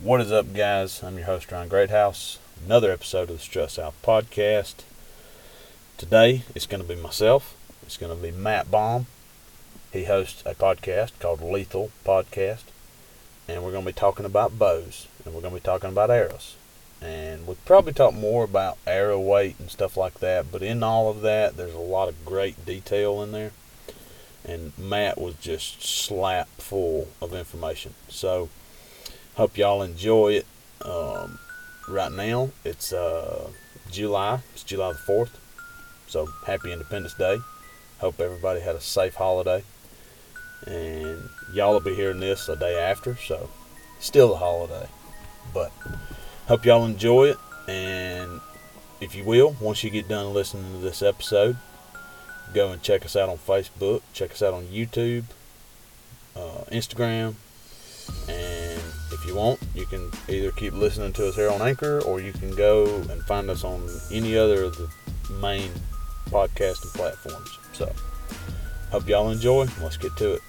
What is up, guys? I'm your host, Ryan Greathouse. Another episode of the Strut South podcast. Today, it's going to be myself. It's going to be Matt Baum. He hosts a podcast called Lethal Podcast. And we're going to be talking about bows. And we're going to be talking about arrows. And we'll probably talk more about arrow weight and stuff like that. But in all of that, there's a lot of great detail in there. And Matt was just slap full of information. So, hope y'all enjoy it. Um, right now, it's uh, July. It's July the 4th. So, happy Independence Day. Hope everybody had a safe holiday. And y'all will be hearing this a day after, so still a holiday. But hope y'all enjoy it. And if you will, once you get done listening to this episode, go and check us out on Facebook, check us out on YouTube, uh, Instagram, and you want, you can either keep listening to us here on Anchor or you can go and find us on any other of the main podcasting platforms. So, hope y'all enjoy. Let's get to it.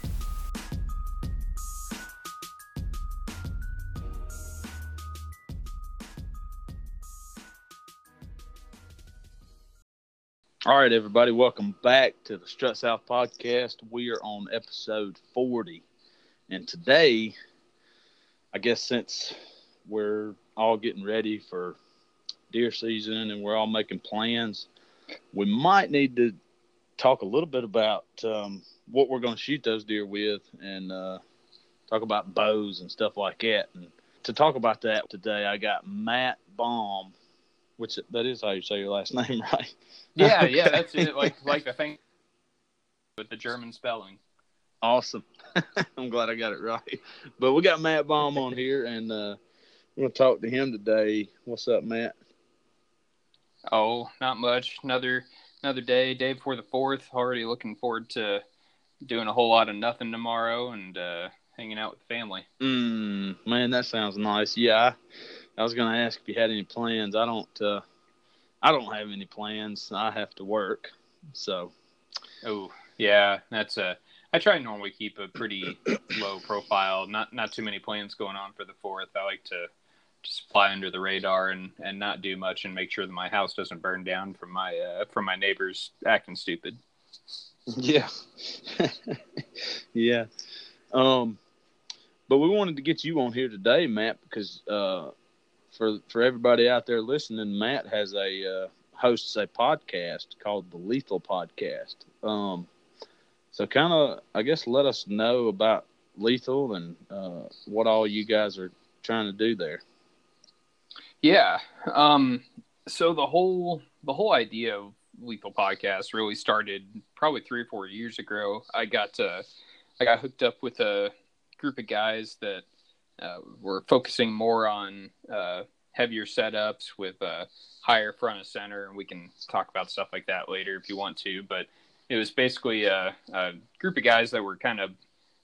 All right, everybody, welcome back to the Strut South podcast. We are on episode 40. And today, I guess since we're all getting ready for deer season and we're all making plans, we might need to talk a little bit about um, what we're going to shoot those deer with and uh, talk about bows and stuff like that. And to talk about that today, I got Matt Baum, which that is how you say your last name, right? Yeah, yeah, that's it. Like like the thing with the German spelling. Awesome. I'm glad I got it right. But we got Matt Baum on here, and uh, we're going to talk to him today. What's up, Matt? Oh, not much. Another another day, day before the fourth. Already looking forward to doing a whole lot of nothing tomorrow and uh, hanging out with the family. Mm, man, that sounds nice. Yeah, I, I was going to ask if you had any plans. I don't. Uh, I don't have any plans. I have to work, so. Oh yeah, that's a. I try to normally keep a pretty low profile. Not not too many plans going on for the fourth. I like to just fly under the radar and, and not do much and make sure that my house doesn't burn down from my uh, from my neighbors acting stupid. Yeah, yeah. Um, but we wanted to get you on here today, Matt, because uh, for for everybody out there listening, Matt has a uh, hosts a podcast called the Lethal Podcast. Um, so kind of, I guess, let us know about Lethal and uh, what all you guys are trying to do there. Yeah. Um, so the whole the whole idea of Lethal Podcast really started probably three or four years ago. I got uh, I got hooked up with a group of guys that uh, we're focusing more on uh, heavier setups with a higher front of center, and we can talk about stuff like that later if you want to. But it was basically a, a group of guys that were kind of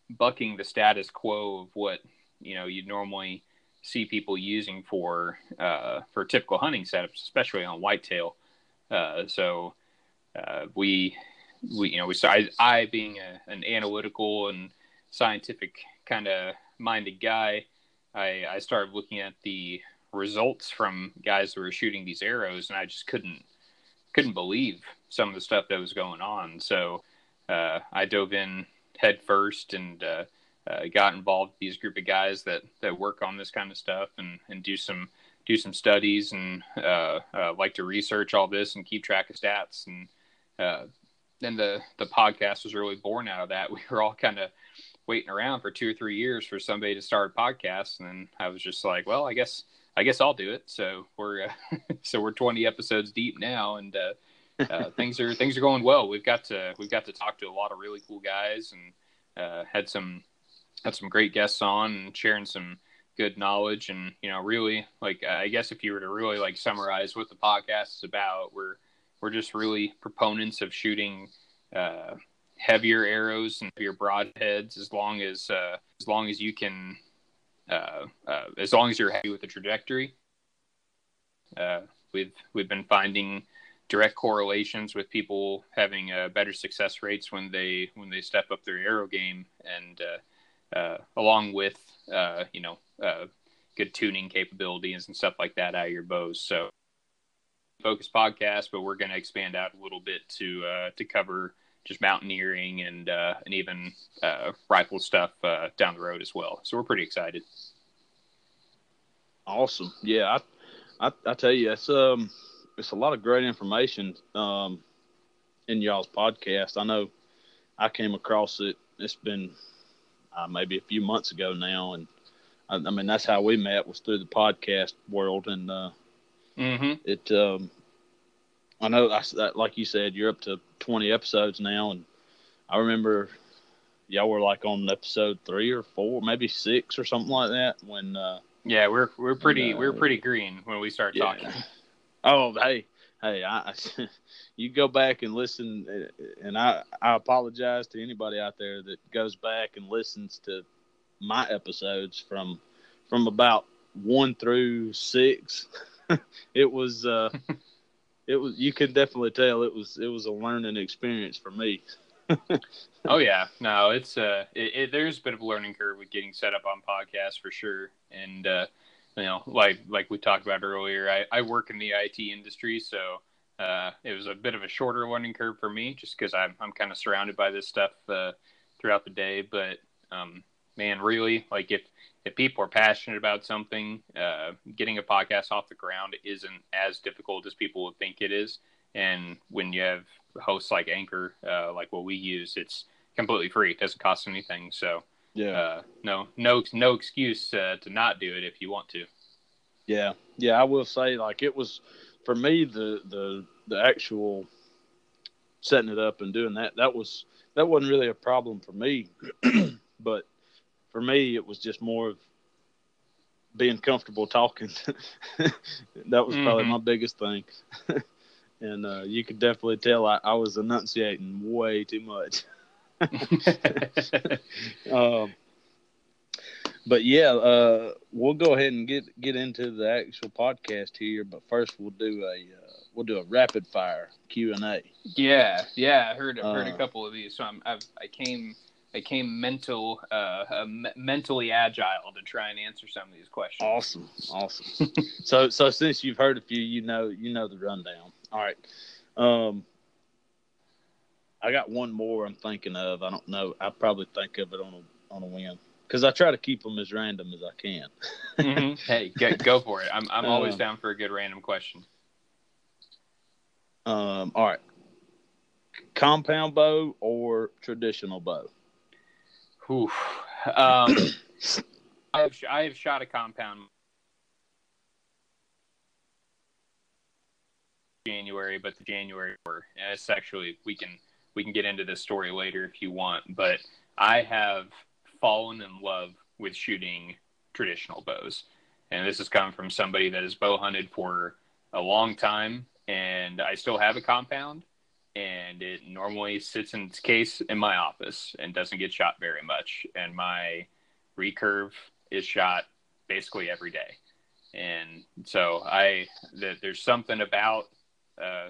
bucking the status quo of what you know you'd normally see people using for uh, for typical hunting setups, especially on whitetail. Uh, so uh, we we you know we I, I being a, an analytical and scientific kind of minded guy, I, I started looking at the results from guys who were shooting these arrows, and I just couldn't couldn't believe some of the stuff that was going on. So uh, I dove in head first and uh, uh, got involved with these group of guys that that work on this kind of stuff and and do some do some studies and uh, uh, like to research all this and keep track of stats and uh, then the the podcast was really born out of that. We were all kind of waiting around for two or three years for somebody to start a podcast, and then I was just like, well, I guess I guess I'll do it. So we're uh, so we're 20 episodes deep now, and uh, uh, things are things are going well. We've got to we've got to talk to a lot of really cool guys, and uh, had some had some great guests on and sharing some good knowledge. And you know, really like I guess if you were to really like summarize what the podcast is about, we're we're just really proponents of shooting uh, heavier arrows and heavier broadheads as long as uh, as long as you can uh, uh, as long as you're happy with the trajectory. We've we've been finding direct correlations with people having uh, better success rates when they when they step up their arrow game, and uh, uh, along with you know good tuning capabilities and stuff like that out of your bows. So focus podcast, but we're going to expand out a little bit to uh, to cover just mountaineering and uh, and even uh, rifle stuff uh, down the road as well. So we're pretty excited. Awesome, yeah. I, I, I tell you, it's um, it's a lot of great information um, in y'all's podcast. I know I came across it. It's been uh, maybe a few months ago now, and I, I, mean that's how we met was through the podcast world, and uh, mm-hmm. it. Um, I know, I, like you said, you're up to 20 episodes now, and I remember y'all were like on episode three or four, maybe six or something like that when. Uh, yeah, we're we're pretty uh, we're pretty green when we start yeah. talking. Oh, hey, hey, I, you go back and listen, and I I apologize to anybody out there that goes back and listens to my episodes from from about one through six. it was uh, it was you can definitely tell it was it was a learning experience for me. oh yeah, no, it's uh, it, it, there's a bit of a learning curve with getting set up on podcasts for sure, and uh, you know, like like we talked about earlier, I, I work in the IT industry, so uh, it was a bit of a shorter learning curve for me, just because I'm I'm kind of surrounded by this stuff uh, throughout the day. But um, man, really, like if if people are passionate about something, uh, getting a podcast off the ground isn't as difficult as people would think it is. And when you have hosts like Anchor, uh, like what we use, it's completely free. It doesn't cost anything. So yeah, uh, no, no, no excuse uh, to not do it if you want to. Yeah, yeah, I will say like it was for me the the the actual setting it up and doing that that was that wasn't really a problem for me, but for me it was just more of being comfortable talking. that was probably mm-hmm. my biggest thing. and uh, you could definitely tell I, I was enunciating way too much. um, but yeah, uh, we'll go ahead and get get into the actual podcast here. But first, we'll do a uh, we'll do a rapid fire Q and A. Yeah, yeah, I heard I've heard a uh, couple of these. So I'm I've, i came I came mental uh, mentally agile to try and answer some of these questions. Awesome, awesome. so so since you've heard a few, you know you know the rundown. All right. Um, I got one more I'm thinking of. I don't know. I probably think of it on a on a whim because I try to keep them as random as I can. mm-hmm. Hey, get, go for it. I'm I'm always um, down for a good random question. Um. All right. Compound bow or traditional bow? Oof. Um, I have I have shot a compound January, but the January were and it's actually we can we can get into this story later if you want, but I have fallen in love with shooting traditional bows. And this has come from somebody that has bow hunted for a long time and I still have a compound and it normally sits in its case in my office and doesn't get shot very much. And my recurve is shot basically every day. And so I, that there's something about uh,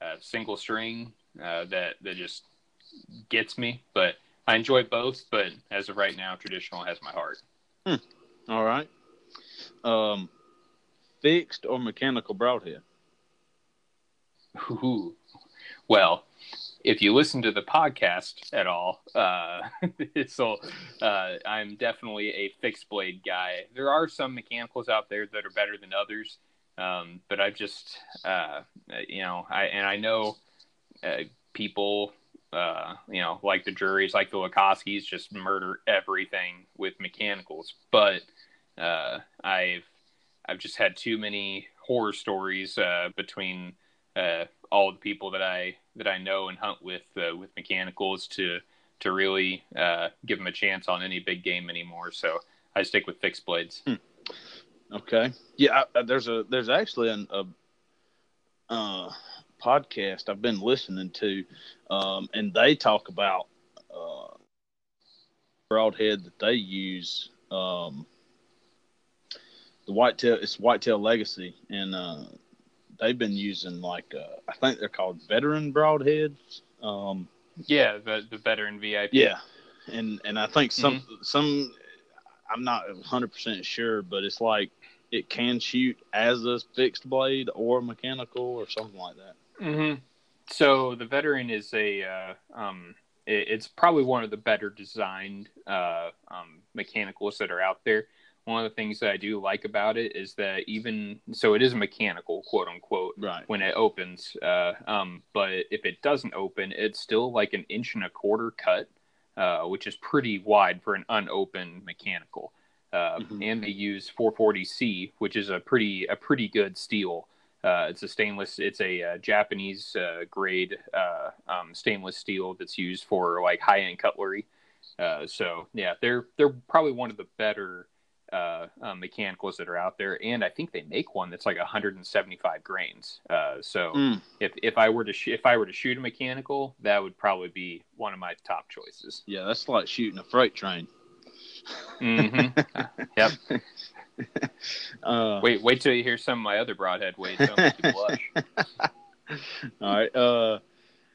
a single string uh, that that just gets me. But I enjoy both. But as of right now, traditional has my heart. Hmm. All right. Um, fixed or mechanical broadhead? Ooh. Well, if you listen to the podcast at all, uh, so uh, I'm definitely a fixed blade guy. There are some mechanicals out there that are better than others, um, but I've just, uh, you know, I and I know uh, people, uh, you know, like the Drurys, like the Lakoskys, just murder everything with mechanicals. But uh, I've I've just had too many horror stories between all the people that I that I know and hunt with uh, with mechanicals to to really uh, give them a chance on any big game anymore. So I stick with fixed blades. Hmm. Okay. Yeah, I, there's a there's actually an, a uh, podcast I've been listening to, um, and they talk about uh, broadhead that they use. Um, the whitetail, it's whitetail legacy, and uh, they've been using like uh, I think they're called veteran broadheads. Um, yeah, the the veteran VIP. Yeah, and and I think some mm-hmm. some I'm not 100 percent sure, but it's like it can shoot as a fixed blade or mechanical or something like that. Mm-hmm. So the veteran is a uh, um, it, it's probably one of the better designed uh, um, mechanicals that are out there. One of the things that I do like about it is that even so, it is mechanical, quote unquote, right when it opens. Uh, um, but if it doesn't open, it's still like an inch and a quarter cut, uh, which is pretty wide for an unopened mechanical. Uh, mm-hmm. And they use 440C, which is a pretty a pretty good steel. Uh, it's a stainless. It's a uh, Japanese uh, grade uh, um, stainless steel that's used for like high end cutlery. Uh, so yeah, they're they're probably one of the better mechanicals that are out there, and I think they make one that's like 175 grains. so mm. if if I were to sh- if I were to shoot a mechanical, that would probably be one of my top choices. Yeah, that's like shooting a freight train. mm-hmm. yep. uh, wait, wait till you hear some of my other broadhead ways. Don't make you blush. All right. Uh,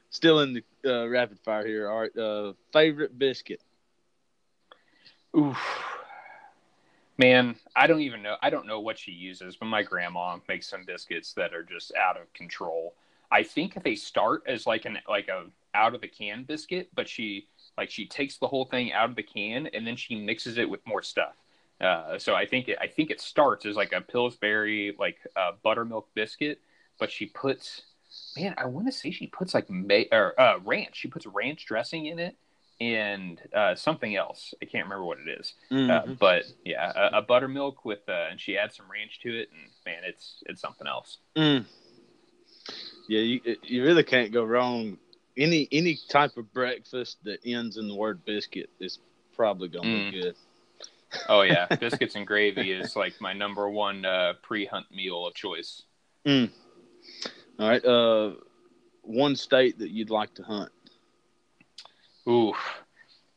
still in the uh, rapid fire here. All right. Uh, favorite biscuit. Oof. Man, I don't even know. I don't know what she uses, but my grandma makes some biscuits that are just out of control. I think they start as like an like a out of the can biscuit, but she like she takes the whole thing out of the can and then she mixes it with more stuff. Uh, so I think it, I think it starts as like a Pillsbury like uh, buttermilk biscuit, but she puts man I want to say she puts like may or uh, ranch. She puts ranch dressing in it and uh, something else. I can't remember what it is. Uh, mm-hmm. but yeah, a, a, buttermilk with and she adds some ranch to it, and man, it's it's something else. Mm. Yeah, you you really can't go wrong. Any any type of breakfast that ends in the word biscuit is probably gonna mm. be good. Oh yeah, biscuits and gravy is like my number one uh, pre-hunt meal of choice. Mm. All right, uh, one state that you'd like to hunt. Ooh,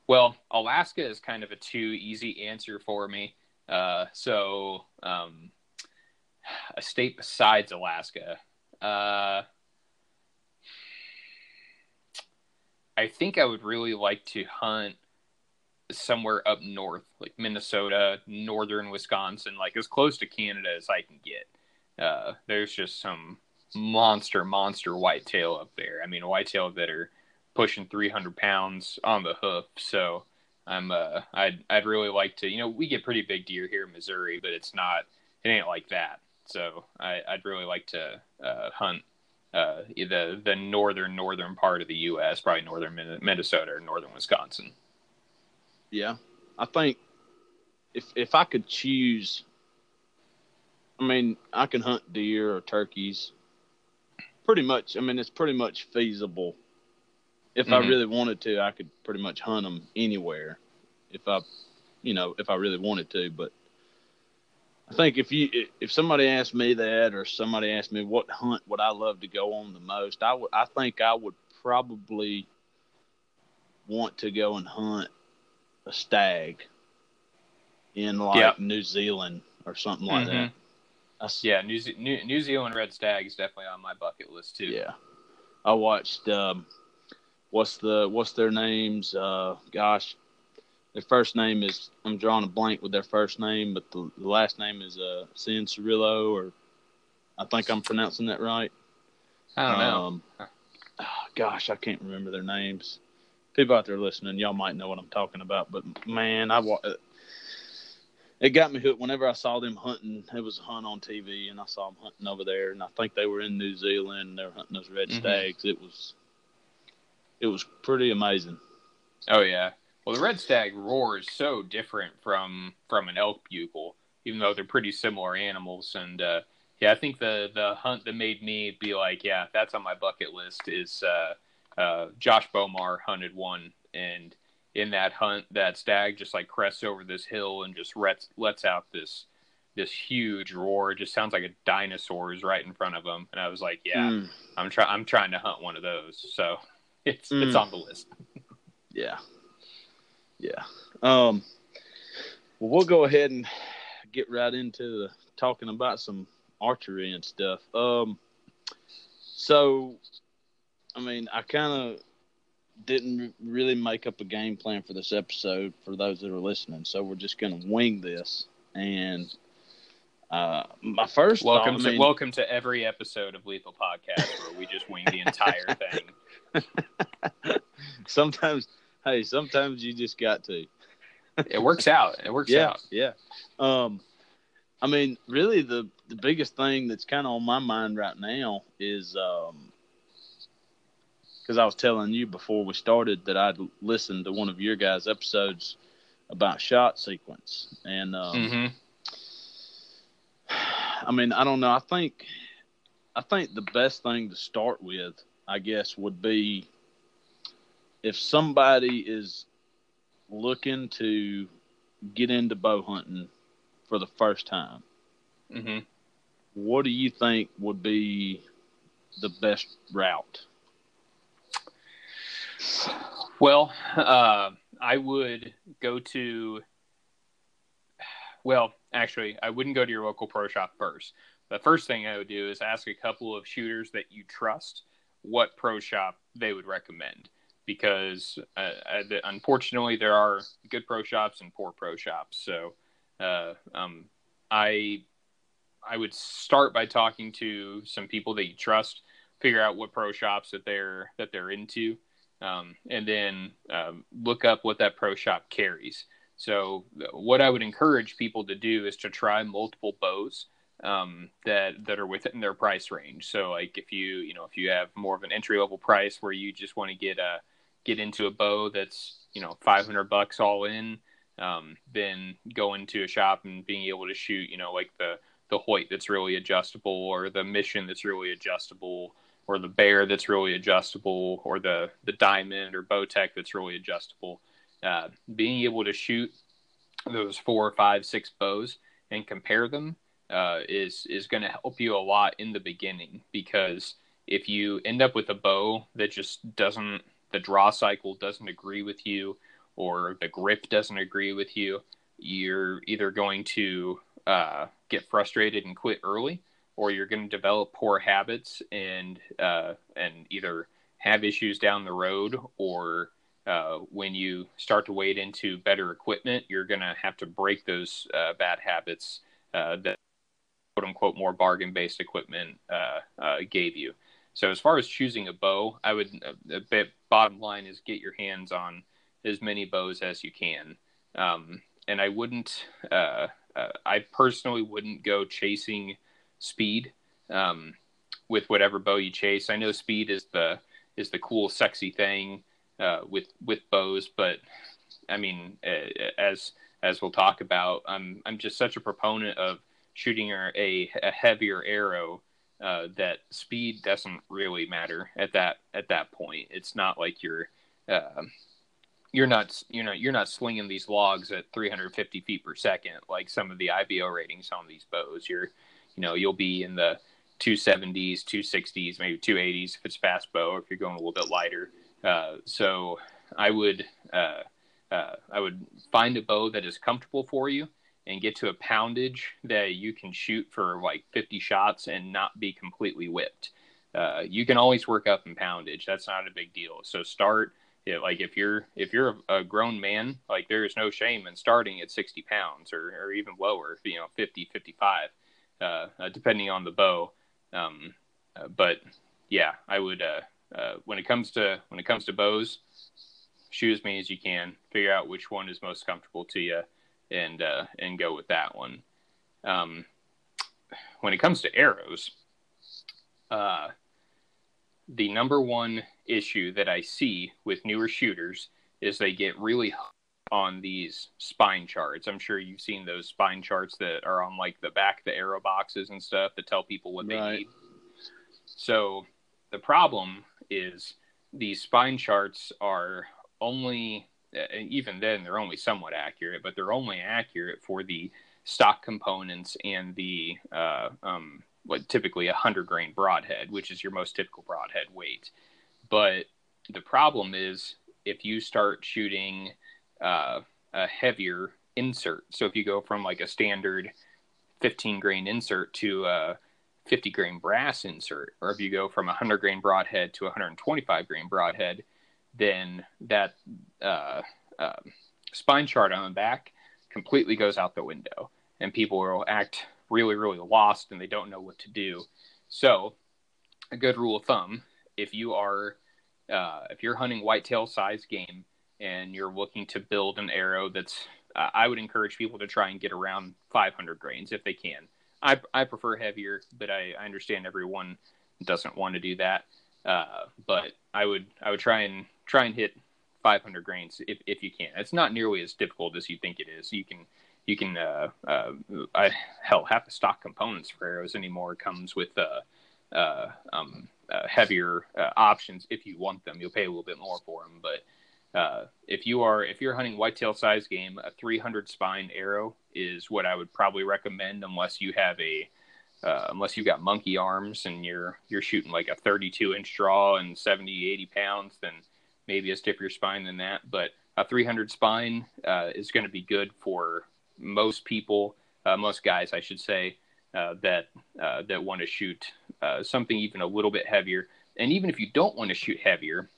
well, Alaska is kind of a too easy answer for me. Uh, so, um, a state besides Alaska. Uh, I think I would really like to hunt somewhere up north, like Minnesota, northern Wisconsin, like as close to Canada as I can get. Uh, there's just some monster, monster whitetail up there. I mean, whitetail that are pushing 300 pounds on the hoof. So I'm, uh, I'd, I'd really like to, you know, we get pretty big deer here in Missouri, but it's not, it ain't like that. So I, would really like to uh, hunt uh, the the northern northern part of the U.S., probably northern Minnesota or northern Wisconsin. Yeah, I think if if I could choose, I mean, I can hunt deer or turkeys. Pretty much, I mean, it's pretty much feasible. If mm-hmm. I really wanted to, I could pretty much hunt them anywhere. If I, you know, if I really wanted to, but I think if you if somebody asked me that, or somebody asked me what hunt would I love to go on the most, I would I think I would probably want to go and hunt a stag in like yep. New Zealand or something like mm-hmm. that. That's, yeah, New, Ze- New, New Zealand red stag is definitely on my bucket list too. Yeah, I watched. Um, what's the what's their names? Uh, gosh, their first name is I'm drawing a blank with their first name, but the, the last name is uh, Sin Cirillo, or I think I'm pronouncing that right. I don't um, know. Oh, gosh, I can't remember their names people out there listening, y'all might know what I'm talking about. But man, I it got me hooked whenever I saw them hunting. It was a hunt on TV, and I saw them hunting over there, and I think they were in New Zealand. and They were hunting those red mm-hmm. stags. It was it was pretty amazing. Oh yeah. Well, the red stag roar is so different from from an elk bugle, even though they're pretty similar animals. And uh, yeah, I think the the hunt that made me be like, yeah, that's on my bucket list is uh, uh, Josh Bowmar hunted one, and in that hunt, that stag just like crests over this hill and just lets lets out this this huge roar. It just sounds like a dinosaur is right in front of him. And I was like, yeah, mm. I'm trying I'm trying to hunt one of those. So it's mm. it's on the list. yeah, yeah. Um, well, we'll go ahead and get right into the, talking about some archery and stuff. Um, so I mean, I kind of didn't really make up a game plan for this episode for those that are listening, so we're just going to wing this. And uh, my first welcome thought, to I mean, welcome to every episode of Lethal Podcast where we just wing the entire thing. sometimes, hey, sometimes you just got to. It works out. It works yeah, out. yeah. Um, I mean, really, the the biggest thing that's kind of on my mind right now is um, because I was telling you before we started that I'd listened to one of your guys' episodes about shot sequence, and um, hmm I mean, I don't know. I think, I think the best thing to start with, I guess, would be if somebody is looking to get into bow hunting for the first time. hmm What do you think would be the best route? Well, uh, I would go to. Well, actually, I wouldn't go to your local pro shop first. The first thing I would do is ask a couple of shooters that you trust what pro shop they would recommend. Because uh, uh, unfortunately, there are good pro shops and poor pro shops. So uh, um, I I would start by talking to some people that you trust, figure out what pro shops that they're that they're into, um, and then um, look up what that pro shop carries. So, what I would encourage people to do is to try multiple bows um, that that are within their price range. So, like if you you know if you have more of an entry level price where you just want to get a get into a bow that's you know 500 bucks all in, um, then go into a shop and being able to shoot you know like the the Hoyt that's really adjustable or the Mission that's really adjustable or the bear that's really adjustable, or the the diamond or Bowtech that's really adjustable. Uh, being able to shoot those four, five, six bows and compare them uh, is is going to help you a lot in the beginning because if you end up with a bow that just doesn't the draw cycle doesn't agree with you or the grip doesn't agree with you, you're either going to uh, get frustrated and quit early, or you're going to develop poor habits and uh, and either have issues down the road, or uh, when you start to wade into better equipment, you're going to have to break those uh, bad habits uh, that quote unquote more bargain based equipment uh, uh, gave you. So as far as choosing a bow, I would a bit bottom line is get your hands on as many bows as you can. Um, and I wouldn't, I personally wouldn't go chasing speed um, with whatever bow you chase. I know speed is the is the cool, sexy thing uh, with with bows, but I mean, as as we'll talk about, I'm I'm just such a proponent of shooting a, a, heavier arrow uh, that speed doesn't really matter at that at that point. It's not like you're uh, you're not you're not you're not slinging these logs at 350 feet per second like some of the IBO ratings on these bows. You're you know you'll be in the 270s, 260s, maybe 280s if it's fast bow, or if you're going a little bit lighter. Uh, so I would uh, uh, I would find a bow that is comfortable for you and get to a poundage that you can shoot for like 50 shots and not be completely whipped. Uh, you can always work up in poundage. That's not a big deal. So start yeah, like if you're if you're a, grown man, like there is no shame in starting at 60 pounds or, or even lower, you know, 50, 55, uh, uh, depending on the bow. Um, uh, but yeah, I would uh, when it comes to when it comes to bows, shoot as many as you can. Figure out which one is most comfortable to you, and and go with that one. Um, when it comes to arrows, the number one issue that I see with newer shooters is they get really hung on these spine charts. I'm sure you've seen those spine charts that are on like the back of the arrow boxes and stuff that tell people what they need. So the problem is these spine charts are only uh, even then they're only somewhat accurate, but they're only accurate for the stock components and the uh, um, what typically a hundred grain broadhead, which is your most typical broadhead weight. But the problem is if you start shooting uh, a heavier insert, so if you go from like a standard 15 grain insert to a 50 grain brass insert, or if you go from a 100 grain broadhead to a 125 grain broadhead, then that uh, uh, spine chart on the back completely goes out the window, and people will act really, really lost and they don't know what to do. So, a good rule of thumb: if you are uh, if you're hunting whitetail size game and you're looking to build an arrow that's uh, I would encourage people to try and get around 500 grains if they can. I, I prefer heavier, but I, I understand everyone doesn't want to do that. Uh, but I would I would try and try and hit 500 grains if, if you can. It's not nearly as difficult as you think it is. You can you can uh, uh, I, hell half the stock components for arrows anymore comes with uh, uh, um, uh, heavier options if you want them. You'll pay a little bit more for them, but uh, if you are if you're hunting whitetail size game, a 300 spine arrow is what I would probably recommend, unless you have a uh, unless you've got monkey arms and you're you're shooting like a 32 inch draw and 70 80 pounds, then maybe a stiffer spine than that. But a 300 spine uh, is going to be good for most people, uh, most guys, I should say, uh, that that want to shoot something even a little bit heavier. And even if you don't want to shoot heavier,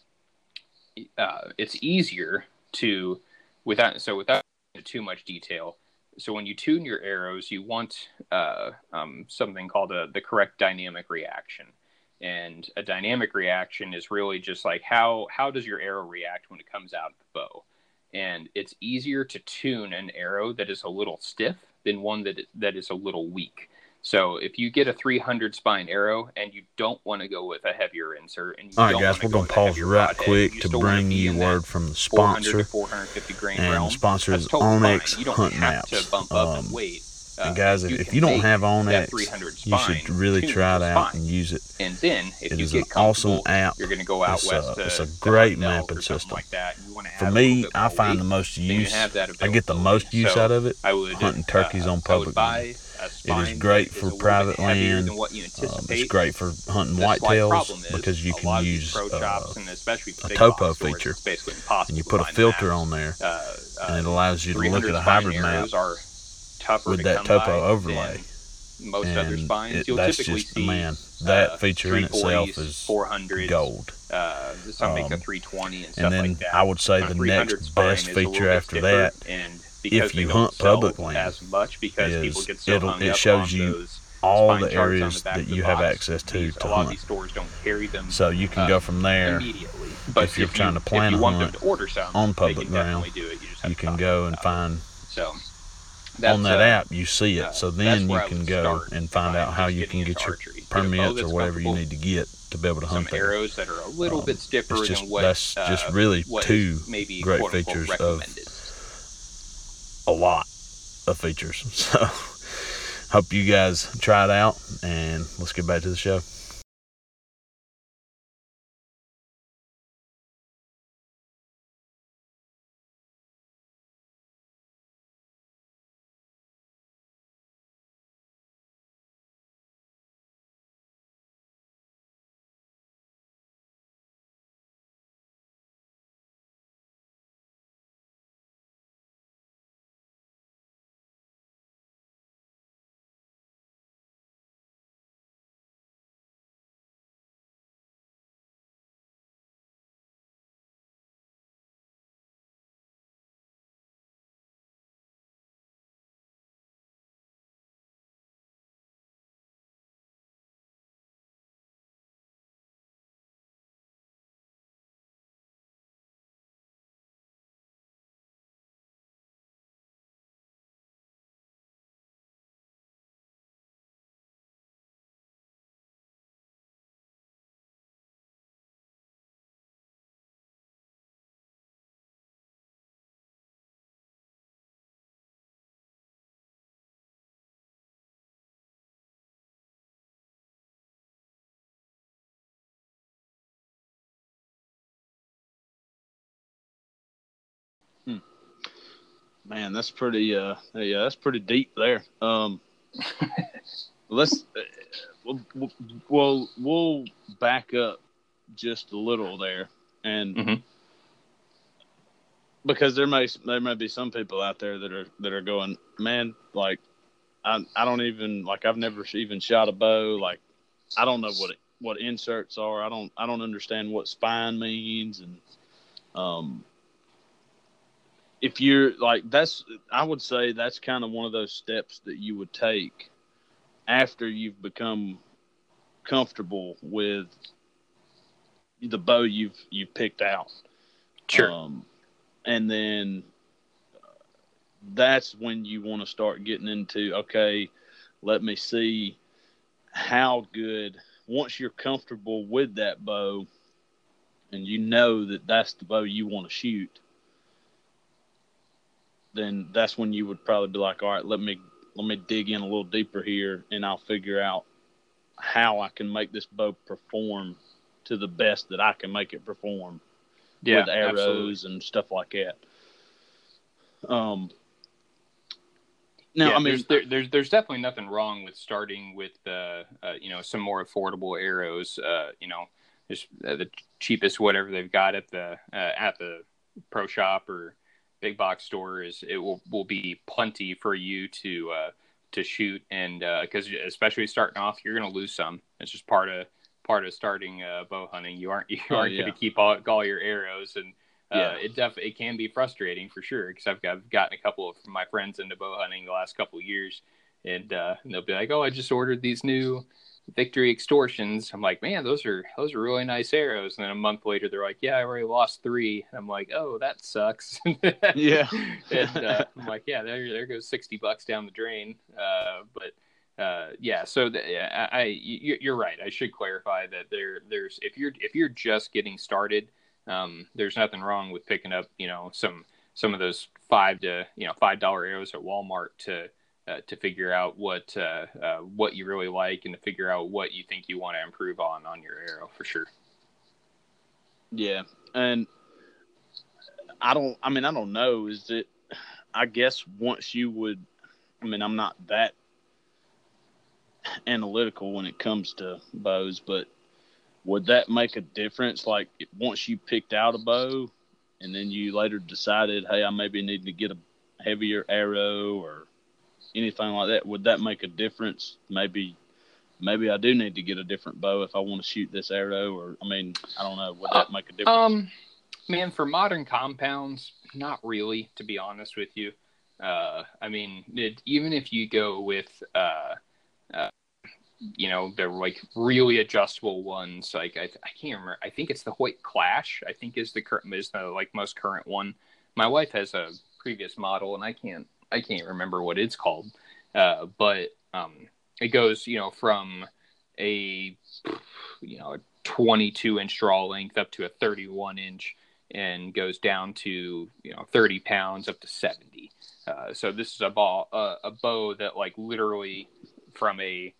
uh, it's easier to without so without too much detail. So when you tune your arrows, you want uh, um, something called a, the correct dynamic reaction. And a dynamic reaction is really just like how how does your arrow react when it comes out of the bow? And it's easier to tune an arrow that is a little stiff than one that that is a little weak. So if you get a 300 spine arrow and you don't want to go with a heavier insert, and all right, guys, we're going to pause right quick to bring you word from the sponsor. and realm, the sponsor is onX Hunt Maps. Um, and guys, if, if you don't have onX, you should really try it out and use it. And then, if it you is an awesome app. You're going to go out it's west. A, it's a great mapping system. Like For me, I find the most use. I get the most use out of it. I would, hunting turkeys uh, on public land. It is great for private land. Um, it's great for hunting whitetails because you can use uh, a topo feature, and you put a filter on there, uh, and it allows you to look at a hybrid map with that topo overlay. Most other spines, it, you'll that's typically just see man. That uh, feature in itself is 400s, gold. Uh, some make a Um, 320 and stuff And then like that. I would say the next best is feature after that and if you hunt public land, as much because is people get so it shows you all the areas the that you have box. access to These- to a lot of hunt. these stores don't carry them So you can uh, go from there. immediately. But if you're you- trying to plan a hunt to order some on public ground, do it. You, just have You can go and find So on that uh, app. You see it. uh, So then you can go and find out how you can get your archery. Get a bow permits or whatever you need to get to be able to hunt there. arrows that are a little Um, bit stiffer just than what that's just uh, really two maybe great features of. A lot of features. So hope you guys try it out and let's get back to the show. Man, that's pretty. Uh, yeah, that's pretty deep there. Um, let's. Uh, we'll, we'll- we'll back up just a little there, and Mhm. because there may there may be some people out there that are that are going, man, like I I don't even like I've never even shot a bow. Like I don't know what it, what inserts are. I don't I don't understand what spine means and Um, if you're like that's, I would say that's kind of one of those steps that you would take after you've become comfortable with the bow you've you've picked out. Sure. Um, and then that's when you want to start getting into okay, let me see how good once you're comfortable with that bow and you know that that's the bow you want to shoot then that's when you would probably be like all right let me let me dig in a little deeper here and I'll figure out how I can make this bow perform to the best that I can make it perform yeah, with arrows absolutely. and stuff like that. Um, now, yeah, I mean, there's there, there's there's definitely nothing wrong with starting with uh, uh you know some more affordable arrows. Uh, you know, just uh, the cheapest whatever they've got at the uh, at the pro shop or big box stores, it will will be plenty for you to uh, to shoot and because especially starting off you're going to lose some. It's just part of part of starting uh, bow hunting. You aren't you Oh, aren't yeah. going to keep all, all your arrows, and uh, Yeah. it def it can be frustrating for sure. Because I've, got- I've gotten a couple of my friends into bow hunting the last couple of years, and, uh, and they'll be like, "Oh, I just ordered these new Victory Xtorsions." I'm like, "Man, those are those are really nice arrows." And then a month later, they're like, "Yeah, I already lost three. And I'm like, "Oh, that sucks." Yeah. and uh, I'm like, "Yeah, there there goes sixty bucks down the drain." Uh, but uh, yeah, so the, yeah, I, I you- you're right. I should clarify that there there's if you're if you're just getting started, um, there's nothing wrong with picking up you know some some of those five to you know five dollar arrows at Walmart to uh, to figure out what uh, uh, what you really like and to figure out what you think you want to improve on on your arrow for sure. Yeah, and I don't. I mean, I don't know. Is it? I guess once you would. I mean, I'm not that analytical when it comes to bows, but would that make a difference? Like once you picked out a bow, and then you later decided, hey, I maybe need to get a heavier arrow or anything like that. Would that make a difference? Maybe. Maybe I do need to get a different bow if I want to shoot this arrow, or I mean, I don't know. Would that make a difference? Um, man, for modern compounds, not really, to be honest with you. Uh, I mean, it, even if you go with, uh, uh, you know, they're like really adjustable ones. Like I, I can't remember. I think it's the Hoyt Klash. I think is the current is the like most current one. My wife has a previous model, and I can't I can't remember what it's called. Uh, but um, it goes, you know, from a you know a 22 inch draw length up to a 31 inch and goes down to you know 30 pounds up to 70 uh, so this is a ball uh, a bow that like literally from a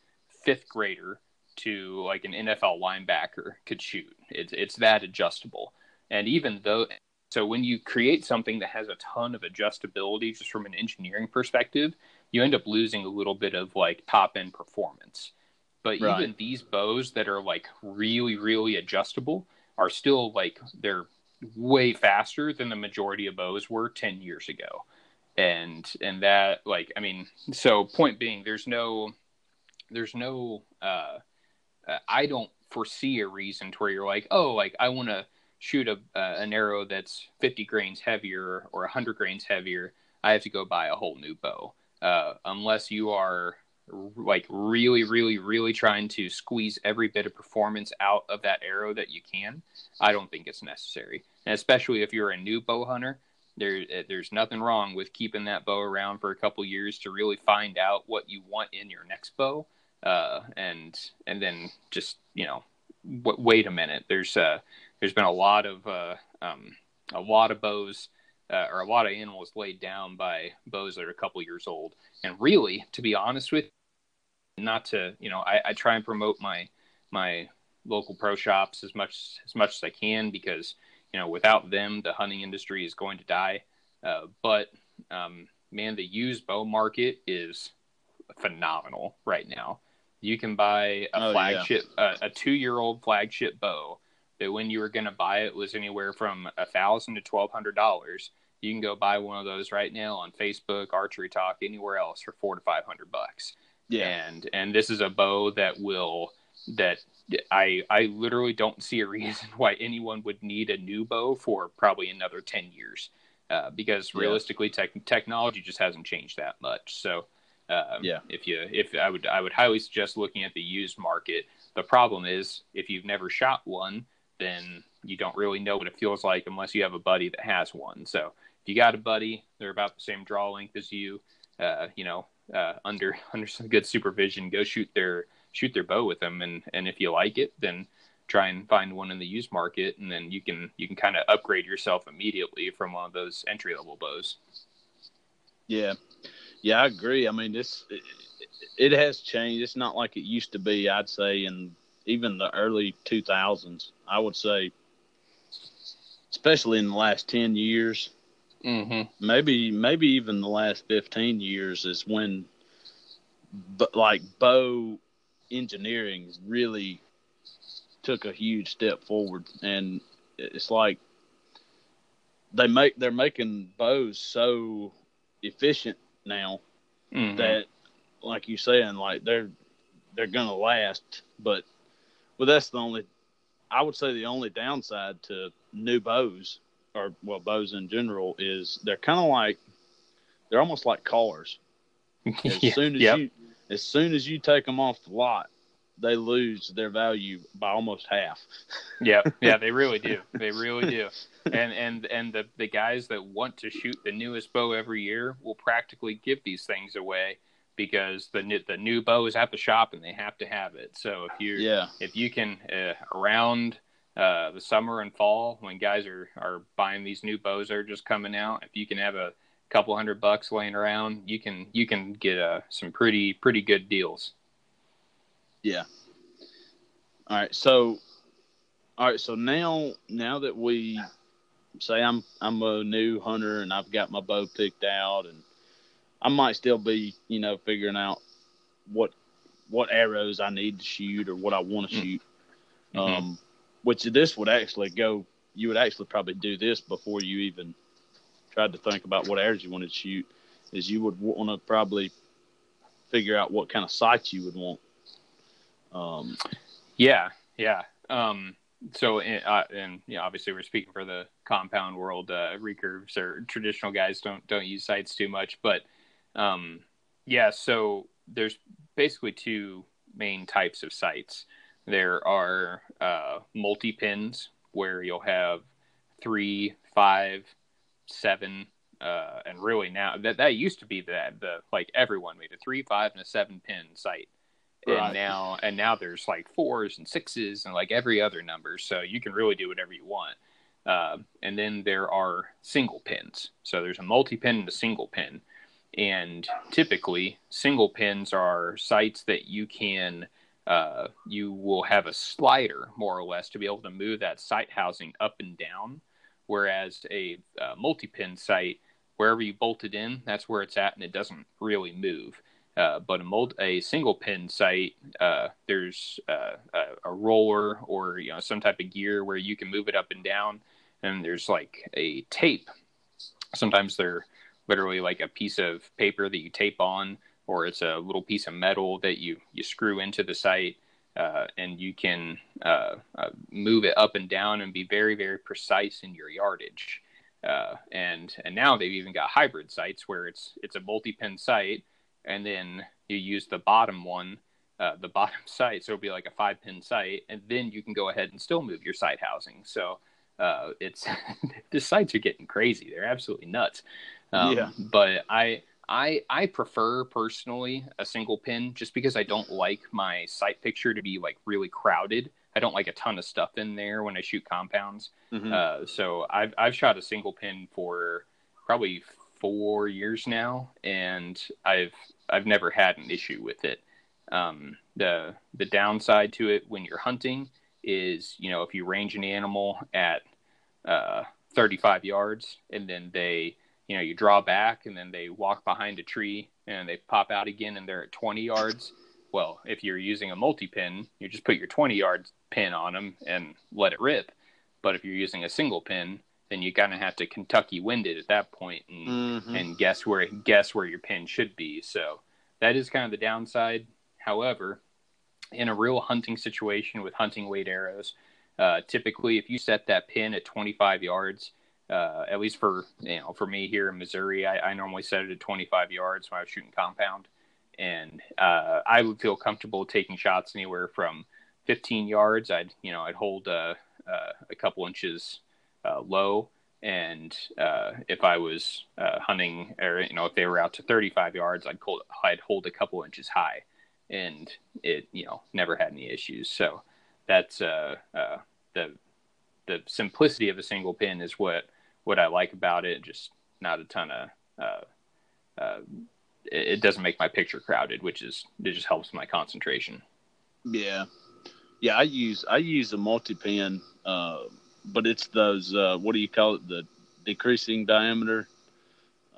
fifth grader to like an nfl linebacker could shoot it's, it's that adjustable and even though so when you create something that has a ton of adjustability just from an engineering perspective you end up losing a little bit of like top end performance but Right. even these bows that are like really really adjustable are still like they're way faster than the majority of bows were 10 years ago and and that like i mean so point being there's no there's no uh uh, i don't foresee a reason to where you're like oh like i want to shoot a uh, an arrow that's 50 grains heavier or 100 grains heavier i have to go buy a whole new bow. Uh, unless you are like really really really trying to squeeze every bit of performance out of that arrow that you can i don't think it's necessary. And especially if you're a new bow hunter there uh, there's nothing wrong with keeping that bow around for a couple years to really find out what you want in your next bow. Uh, and and then just you know w- wait a minute. There's uh there's been a lot of uh, um, a lot of bows uh, or a lot of animals laid down by bows that are a couple years old. And really to be honest with you, not to you know I, I try and promote my my local pro shops as much as much as I can because you know without them the hunting industry is going to die. Uh, but um, man the used bow market is phenomenal right now. You can buy a Oh, yeah. flagship a, a two year old flagship bow that when you were going to buy it was anywhere from a thousand to twelve hundred dollars you can go buy one of those right now on facebook archery talk anywhere else for four to five hundred bucks Yeah. and and this is a bow that will that I I literally don't see a reason why anyone would need a new bow for probably another ten years, uh, because Yeah. realistically, tech, technology just hasn't changed that much. So, um, Yeah. if you if I would I would highly suggest looking at the used market. The problem is if you've never shot one, then you don't really know what it feels like unless you have a buddy that has one. So if you got a buddy, they're about the same draw length as you. Uh, you know, uh, under under some good supervision, go shoot their shoot their bow with them, and and if you like it, then try and find one in the used market, and then you can you can kind of upgrade yourself immediately from one of those entry level bows. Yeah, yeah, I agree. I mean, this it, it has changed. It's not like it used to be. I'd say in even the early 2000s. I would say, especially in the last 10 years, Mm-hmm. maybe maybe even the last 15 years is when, but like bow engineering really took a huge step forward, and it's like they make they're making bows so efficient now Mm-hmm. that like you saying like they're they're gonna last but well that's the only i would say the only downside to new bows or well bows in general is they're kind of like they're almost like cars as Yeah, soon as yep. you as soon as you take them off the lot they lose their value by almost half yeah, yeah, they really do. They really do. And and and the the guys that want to shoot the newest bow every year will practically give these things away because the new, the new bow is at the shop and they have to have it. So if you yeah if you can uh, around uh, the summer and fall when guys are are buying these new bows that are just coming out, if you can have a couple hundred bucks laying around, you can you can get uh, some pretty pretty good deals. Yeah. All right. So, all right. So now, now that we say I'm I'm a new hunter and I've got my bow picked out, and I might still be, you know, figuring out what what arrows I need to shoot or what I want to Mm. shoot. Mhm. Um, which this would actually go. You would actually probably do this before you even tried to think about what arrows you wanted to shoot. Is you would want to probably figure out what kind of sights you would want. Um, Yeah, yeah. Um, so, in- uh, and know, obviously, we're speaking for the compound world. Uh, recurves or traditional guys don't don't use sights too much, but um, yeah. So there's basically two main types of sights. There are uh, multi pins where you'll have three, five, seven, uh, and really now that that used to be that the like everyone made a three, five, and a seven pin sight, Right. and now and now there's like fours and sixes and like every other number so you can really do whatever you want uh, and then there are single pins so there's a multi-pin and a single pin and typically single pins are sights that you can uh, you will have a slider more or less to be able to move that sight housing up and down. Whereas a uh, multi-pin sight wherever you bolt it in that's where it's at and it doesn't really move. Uh, but a, mul- a single pin sight, uh, there's uh, a, a roller or you know some type of gear where you can move it up and down, and there's like a tape. Sometimes they're literally like a piece of paper that you tape on, or it's a little piece of metal that you you screw into the sight, uh, and you can uh, uh, move it up and down and be very very precise in your yardage. Uh, and and now they've even got hybrid sights where it's it's a multi-pin sight and then you use the bottom one, uh, the bottom sight, so it'll be like a five pin sight, and then you can go ahead and still move your sight housing. So uh, it's the sights are getting crazy; they're absolutely nuts. Um, Yeah. But I I I prefer personally a single pin just because I don't like my sight picture to be like really crowded. I don't like a ton of stuff in there when I shoot compounds. mhm. Uh, so I've I've shot a single pin for probably four years now, and I've I've never had an issue with it. Um, the the downside to it when you're hunting is you know if you range an animal at uh, 35 yards and then they you know you draw back and then they walk behind a tree and they pop out again and they're at 20 yards well if you're using a multi-pin you just put your 20 yard pin on them and let it rip but if you're using a single pin then you kind of have to kentucky wind it at that point and Mhm. and guess where guess where your pin should be. So that is kind of the downside. However, in a real hunting situation with hunting weight arrows, uh, typically if you set that pin at 25 yards, uh, at least for you know for me here in Missouri, I, I, normally set it at 25 yards when I was shooting compound, and uh, I would feel comfortable taking shots anywhere from 15 yards. I'd you know I'd hold uh, uh, a couple inches uh, low, and if I was hunting or you know if they were out to 35 yards, I'd hold I'd hold a couple inches high and it you know never had any issues. So that's the the simplicity of a single pin is what what I like about it. Just not a ton of uh, uh, it, it doesn't make my picture crowded, which is it just helps my concentration. Yeah, yeah. I use I use a multi pin, uh, but it's those uh, what do you call it? The decreasing diameter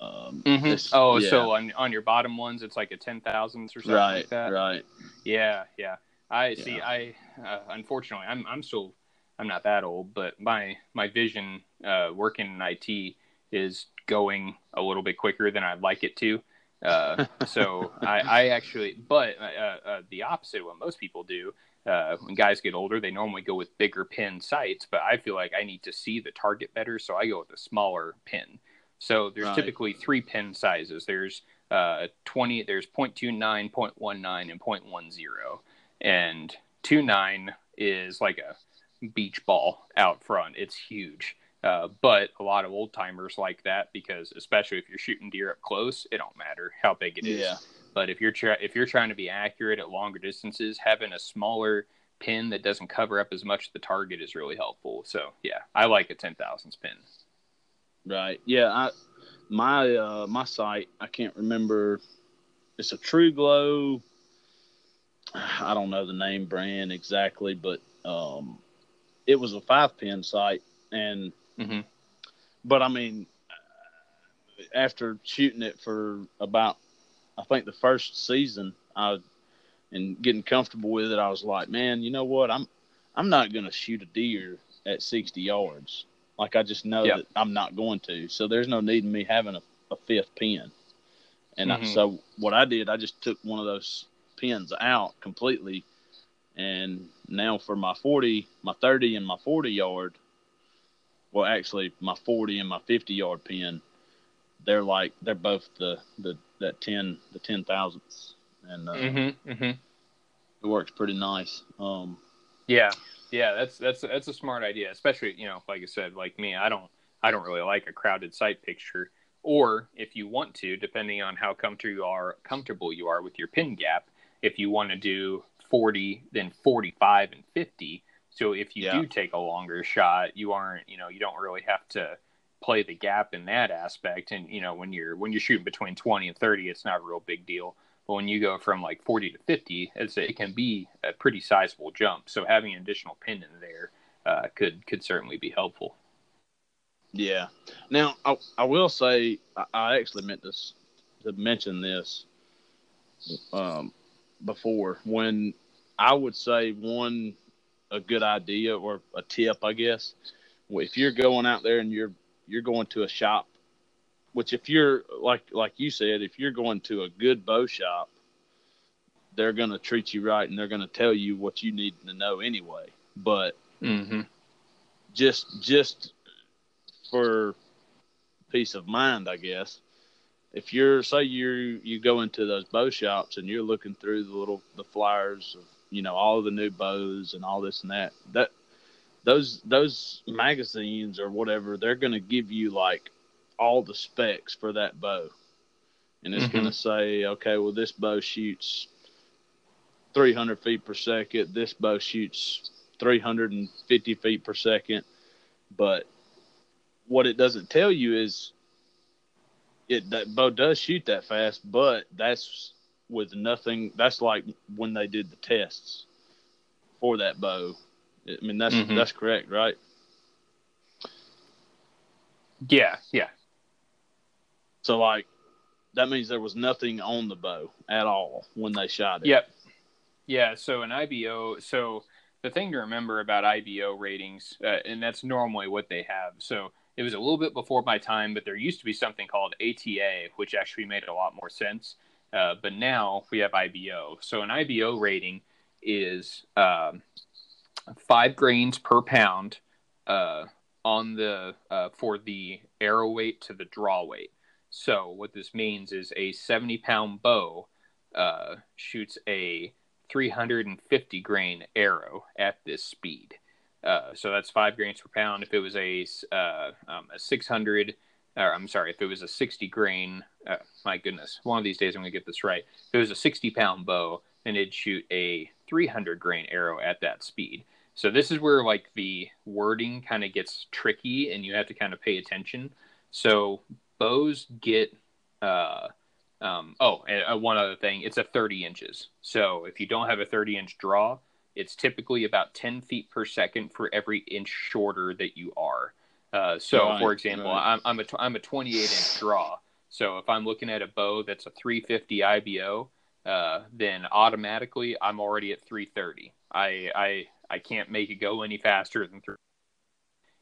um, mm-hmm. Oh, yeah. so on on your bottom ones, it's like a ten thousandths or something right, like that. Right. Yeah, yeah. I yeah. see. I uh, unfortunately, I'm I'm still I'm not that old, but my my vision uh, working in IT is going a little bit quicker than I'd like it to. Uh, so I, I, actually, but uh, uh, the opposite of what most people do. Uh, when guys get older, they normally go with bigger pin sights, but I feel like I need to see the target better, so I go with a smaller pin. So there's right. typically three pin sizes. There's uh, 20, there's 0.29, 0.19, and 0.10. And 2.9 is like a beach ball out front. It's huge. Uh, but a lot of old timers like that because especially if you're shooting deer up close, it don't matter how big it is. Yeah. But if you're tra- if you're trying to be accurate at longer distances, having a smaller pin that doesn't cover up as much of the target is really helpful. So yeah, I like a ten thousandths pin. Right. Yeah. I my uh my sight I can't remember. It's a TruGlo. I don't know the name brand exactly, but um, it was a five pin sight, and mm-hmm. but I mean, after shooting it for about I think the first season, I and getting comfortable with it, I was like, man, you know what? I'm I'm not gonna shoot a deer at 60 yards. Like I just know yep. that I'm not going to. So there's no need in me having a, a fifth pin. And mm-hmm. I, so what I did, I just took one of those pins out completely. And now for my 40, my 30 and my 40 yard, well, actually my 40 and my 50 yard pin, they're like, they're both the, the, that 10, the 10 thousandths. And, uh, mm-hmm, mm-hmm. it works pretty nice. Um, yeah. Yeah, that's that's that's a smart idea, especially you know, like I said, like me, I don't I don't really like a crowded sight picture. Or if you want to, depending on how comfortable you are comfortable you are with your pin gap, if you want to do 40, then 45 and 50. So if you yeah. do take a longer shot, you aren't, you know, you don't really have to play the gap in that aspect. And you know, when you're when you're shooting between 20 and 30, it's not a real big deal. But when you go from like 40 to 50, it's, it can be a pretty sizable jump. So having an additional pin in there uh, could could certainly be helpful. Yeah. Now I, I will say I, I actually meant to to mention this um, before when I would say one a good idea or a tip, I guess. If you're going out there and you're you're going to a shop which if you're like like you said, if you're going to a good bow shop, they're going to treat you right and they're going to tell you what you need to know anyway. But mm-hmm. just just for peace of mind, I guess. If you're say you you go into those bow shops and you're looking through the little the flyers of you know all the new bows and all this and that that those those magazines or whatever they're going to give you like all the specs for that bow. And it's mm-hmm. going to say, okay, well, this bow shoots 300 feet per second. This bow shoots 350 feet per second. But what it doesn't tell you is it that bow does shoot that fast, but that's with nothing. That's like when they did the tests for that bow. I mean, that's mm-hmm. that's correct, right? Yeah, yeah. So like that means there was nothing on the bow at all when they shot it. Yep. Yeah. So an IBO. So the thing to remember about IBO ratings, uh, and that's normally what they have. So it was a little bit before my time, but there used to be something called ATA, which actually made a lot more sense. Uh, but now we have IBO. So an IBO rating is um, five grains per pound uh, on the uh, for the arrow weight to the draw weight. So what this means is a 70 pound bow uh, shoots a 350 grain arrow at this speed. Uh, so that's five grains per pound. If it was a uh, um, a 600, or I'm sorry, if it was a 60 grain, uh, my goodness, one of these days I'm gonna get this right. If it was a 60 pound bow, then it'd shoot a 300 grain arrow at that speed. So this is where like the wording kind of gets tricky, and you have to kind of pay attention. So bows get uh, um, oh, and uh, one other thing, it's a 30 inches. So if you don't have a 30 inch draw, it's typically about 10 feet per second for every inch shorter that you are. Uh, so, right, for example, right. I'm, I'm, a, I'm a 28 inch draw. So if I'm looking at a bow that's a 350 IBO, uh, then automatically I'm already at 330. I, I, I can't make it go any faster than three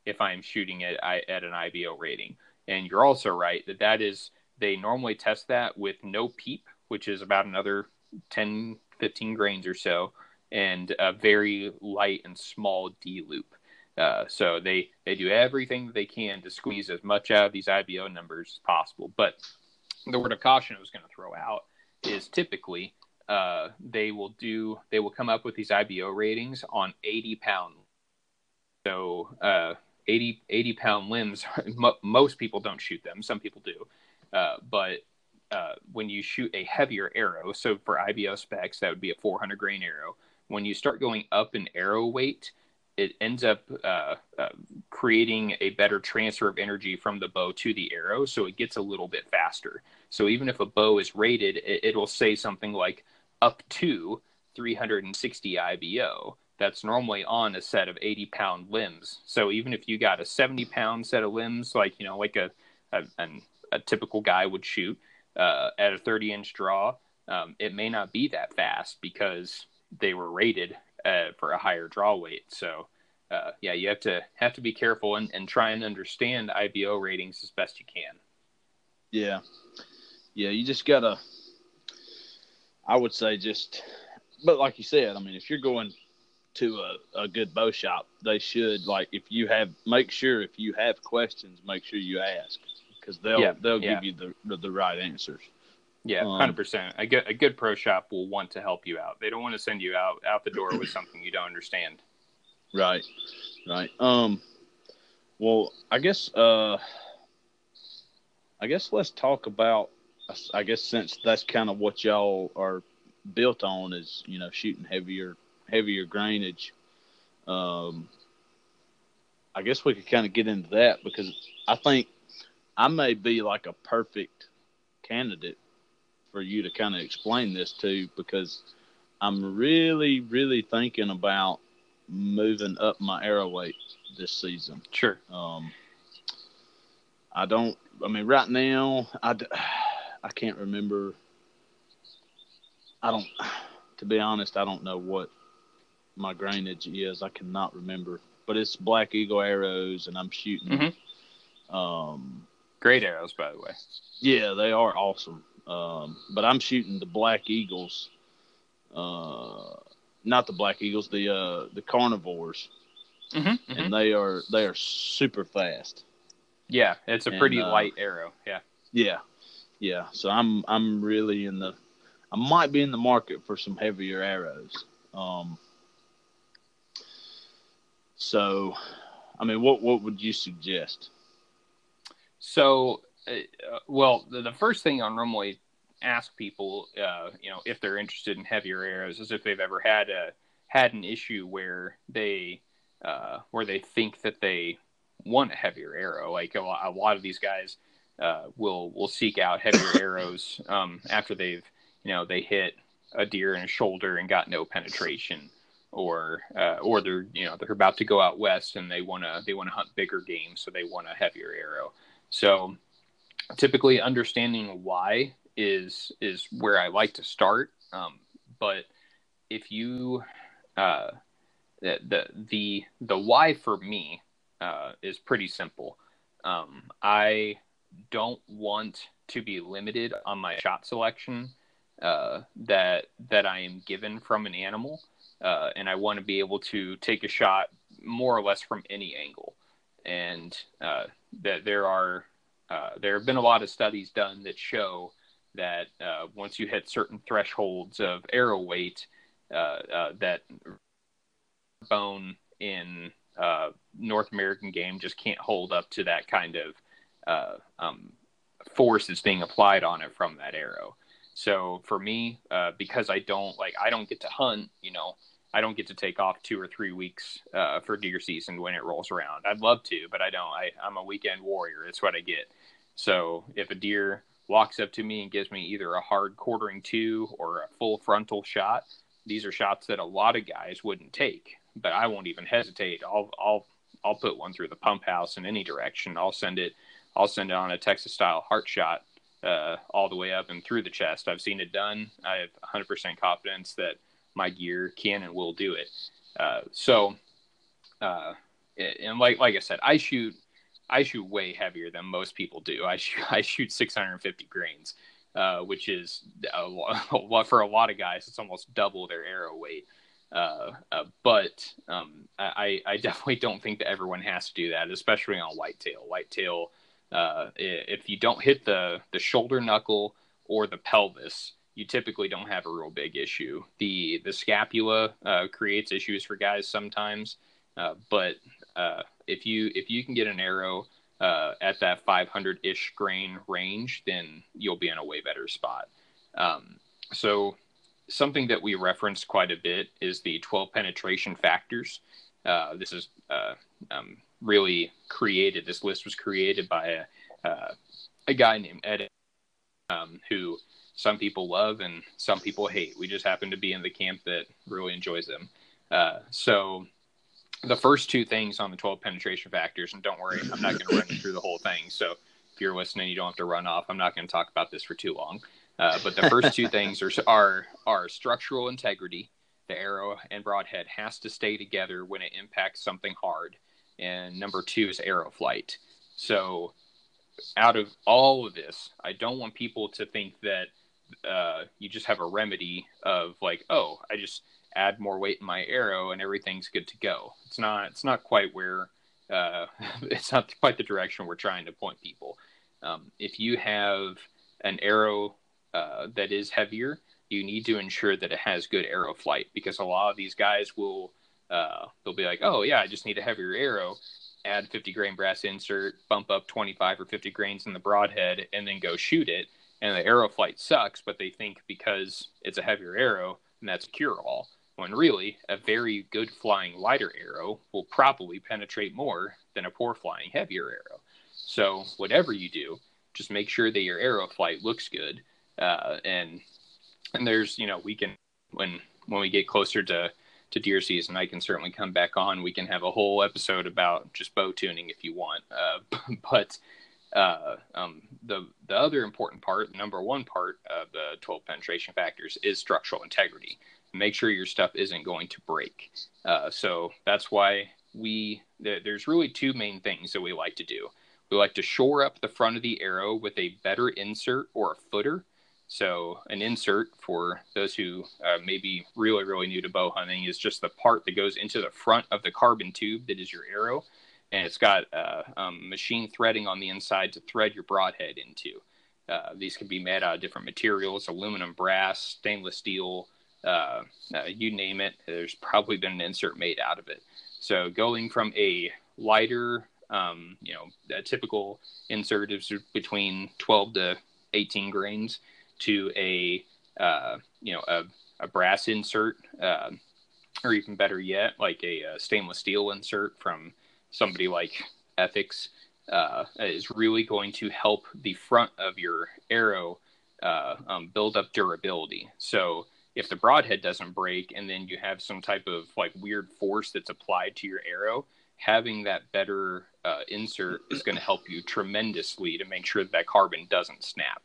if I'm shooting it at an IBO rating. And you're also right that that is they normally test that with no peep, which is about another 10, 15 grains or so, and a very light and small D loop. Uh, so they, they do everything they can to squeeze as much out of these IBO numbers as possible. But the word of caution I was going to throw out is typically uh, they will do they will come up with these IBO ratings on 80 pound. So uh, 80, 80 pound limbs, most people don't shoot them. Some people do. Uh, but uh, when you shoot a heavier arrow, so for IBO specs, that would be a 400 grain arrow. When you start going up in arrow weight, it ends up uh, uh, creating a better transfer of energy from the bow to the arrow, so it gets a little bit faster. So even if a bow is rated, it, will say something like up to 360 IBO. That's normally on a set of 80 pound limbs. So even if you got a 70 pound set of limbs, like you know, like a, a an a typical guy would shoot uh, at a 30 inch draw, um, it may not be that fast because they were rated uh, for a higher draw weight. So, uh, yeah, you have to have to be careful and, and try and understand IBO ratings as best you can. Yeah, yeah, you just gotta. I would say just, but like you said, I mean, if you're going to a, a good bow shop, they should like if you have make sure if you have questions, make sure you ask because they'll yeah, they'll yeah. give you the, the, the right answers. Yeah, um, hundred um, percent. A good a good pro shop will want to help you out. They don't want to send you out out the door with something you don't understand. Right, right. Um, well, I guess uh, I guess let's talk about. I guess since that's kind of what y'all are built on is you know shooting heavier heavier grainage. Um, I guess we could kind of get into that because I think I may be like a perfect candidate for you to kind of explain this to because I'm really, really thinking about moving up my arrow weight this season. Sure. Um, I don't. I mean, right now, I I can't remember. I don't. To be honest, I don't know what my grainage is. I cannot remember, but it's Black Eagle arrows, and I'm shooting. Mm-hmm. Um, Great arrows, by the way. Yeah, they are awesome. Um, but I'm shooting the Black Eagles, uh, not the Black Eagles, the uh, the carnivores, mm-hmm, mm-hmm. and they are they are super fast. Yeah, it's a pretty uh, light arrow. Yeah. Yeah, yeah. So I'm I'm really in the I might be in the market for some heavier arrows. Um, so, I mean, what what would you suggest? So, uh, well, the, the, first thing I normally ask people, uh, you know, if they're interested in heavier arrows, is if they've ever had a had an issue where they uh, where they think that they want a heavier arrow. Like a, a lot of these guys uh, will will seek out heavier arrows um, after they've you know they hit a deer in a shoulder and got no penetration or uh, or they're you know they're about to go out west and they want to they want to hunt bigger game so they want a heavier arrow so typically understanding why is is where I like to start. Um, but if you uh, the the the why for me uh, is pretty simple. Um, I don't want to be limited on my shot selection uh, that that I am given from an animal, uh, and I want to be able to take a shot more or less from any angle. And uh, that there are uh, there have been a lot of studies done that show that uh, once you hit certain thresholds of arrow weight, that bone in North American game just can't hold up to that kind of um, force that's being applied on it from that arrow. So for me, uh, because I don't like, I don't get to hunt, you know, I don't get to take off two or three weeks uh, for deer season when it rolls around. I'd love to, but I don't. I, I'm a weekend warrior. That's what I get. So if a deer walks up to me and gives me either a hard quartering two or a full frontal shot, these are shots that a lot of guys wouldn't take. But I won't even hesitate. I'll I'll I'll put one through the pump house in any direction. I'll send it. I'll send it on a Texas style heart shot uh, all the way up and through the chest. I've seen it done. I have 100% confidence that my gear can and will do it. Uh, so, uh, and like like I said, I shoot I shoot way heavier than most people do. I shoot I shoot 650 grains, uh, which is a lot, for a lot of guys. It's almost double their arrow weight. Uh, uh, but um, I, I definitely don't think that everyone has to do that, especially on whitetail. Whitetail uh, if you don't hit the the shoulder knuckle or the pelvis, you typically don't have a real big issue. The the scapula uh, creates issues for guys sometimes, uh, but uh, if you if you can get an arrow uh, at that 500 ish grain range, then you'll be in a way better spot. Um, so something that we reference quite a bit is the 12 penetration factors. Uh, this is um, really created. This list was created by a, uh, a guy named Ed, um, who some people love and some people hate. We just happen to be in the camp that really enjoys them. Uh, so the first two things on the 12 penetration factors, and don't worry, I'm not going to run through the whole thing. So if you're listening, you don't have to run off. I'm not going to talk about this for too long. Uh, but the first two things are, are, are structural integrity. The arrow and broadhead has to stay together when it impacts something hard and number two is arrow flight. So, out of all of this, I don't want people to think that uh, you just have a remedy of like, oh, I just add more weight in my arrow and everything's good to go. It's not. It's not quite where. Uh, it's not quite the direction we're trying to point people. Um, if you have an arrow uh, that is heavier, you need to ensure that it has good arrow flight because a lot of these guys will uh, they'll be like, oh yeah, I just need a heavier arrow, add 50 grain brass insert, bump up 25 or 50 grains in the broadhead, and then go shoot it. And the arrow flight sucks, but they think because it's a heavier arrow, and that's cure all. When really, a very good flying lighter arrow will probably penetrate more than a poor flying heavier arrow. So, whatever you do, just make sure that your arrow flight looks good. Uh, and and there's, you know, we can when when we get closer to to deer season, I can certainly come back on. We can have a whole episode about just bow tuning if you want. Uh, but uh, um, the the other important part, number one part of the 12 penetration factors is structural integrity. Make sure your stuff isn't going to break. Uh, so that's why we th- there's really two main things that we like to do. We like to shore up the front of the arrow with a better insert or a footer so, an insert for those who uh, may be really, really new to bow hunting is just the part that goes into the front of the carbon tube that is your arrow. And it's got uh, um, machine threading on the inside to thread your broadhead into. Uh, these can be made out of different materials aluminum, brass, stainless steel, uh, uh, you name it. There's probably been an insert made out of it. So, going from a lighter, um, you know, a typical insert is between 12 to 18 grains to a uh, you know a, a brass insert, uh, or even better yet, like a, a, stainless steel insert from somebody like Ethics, uh, is really going to help the front of your arrow uh, um, build up durability. So if the broadhead doesn't break, and then you have some type of like weird force that's applied to your arrow, having that better uh, insert is going to help you tremendously to make sure that, that carbon doesn't snap.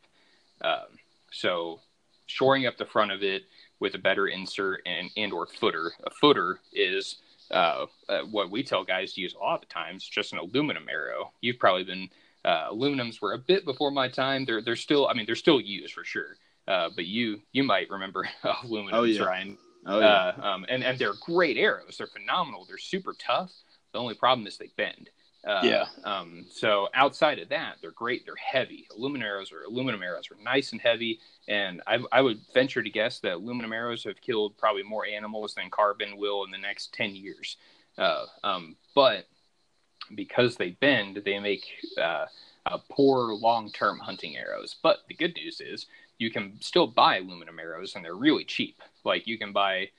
Um, so shoring up the front of it with a better insert and and or footer. A footer is uh, uh, what we tell guys to use a lot of times, just an aluminum arrow. You've probably been uh, aluminums were a bit before my time. They're they're still I mean they're still used for sure. Uh, but you you might remember aluminum, Oh, yeah. Ryan. Oh yeah. Uh, um, and and they're great arrows. They're phenomenal. They're super tough. The only problem is they bend. Uh, Yeah. Um, so outside of that, they're great. They're heavy. Aluminum arrows are aluminum arrows are nice and heavy. And I, I would venture to guess that aluminum arrows have killed probably more animals than carbon will in the next ten years. Uh, um, but because they bend, they make uh, uh, poor long-term hunting arrows. But the good news is you can still buy aluminum arrows, and they're really cheap. Like you can buy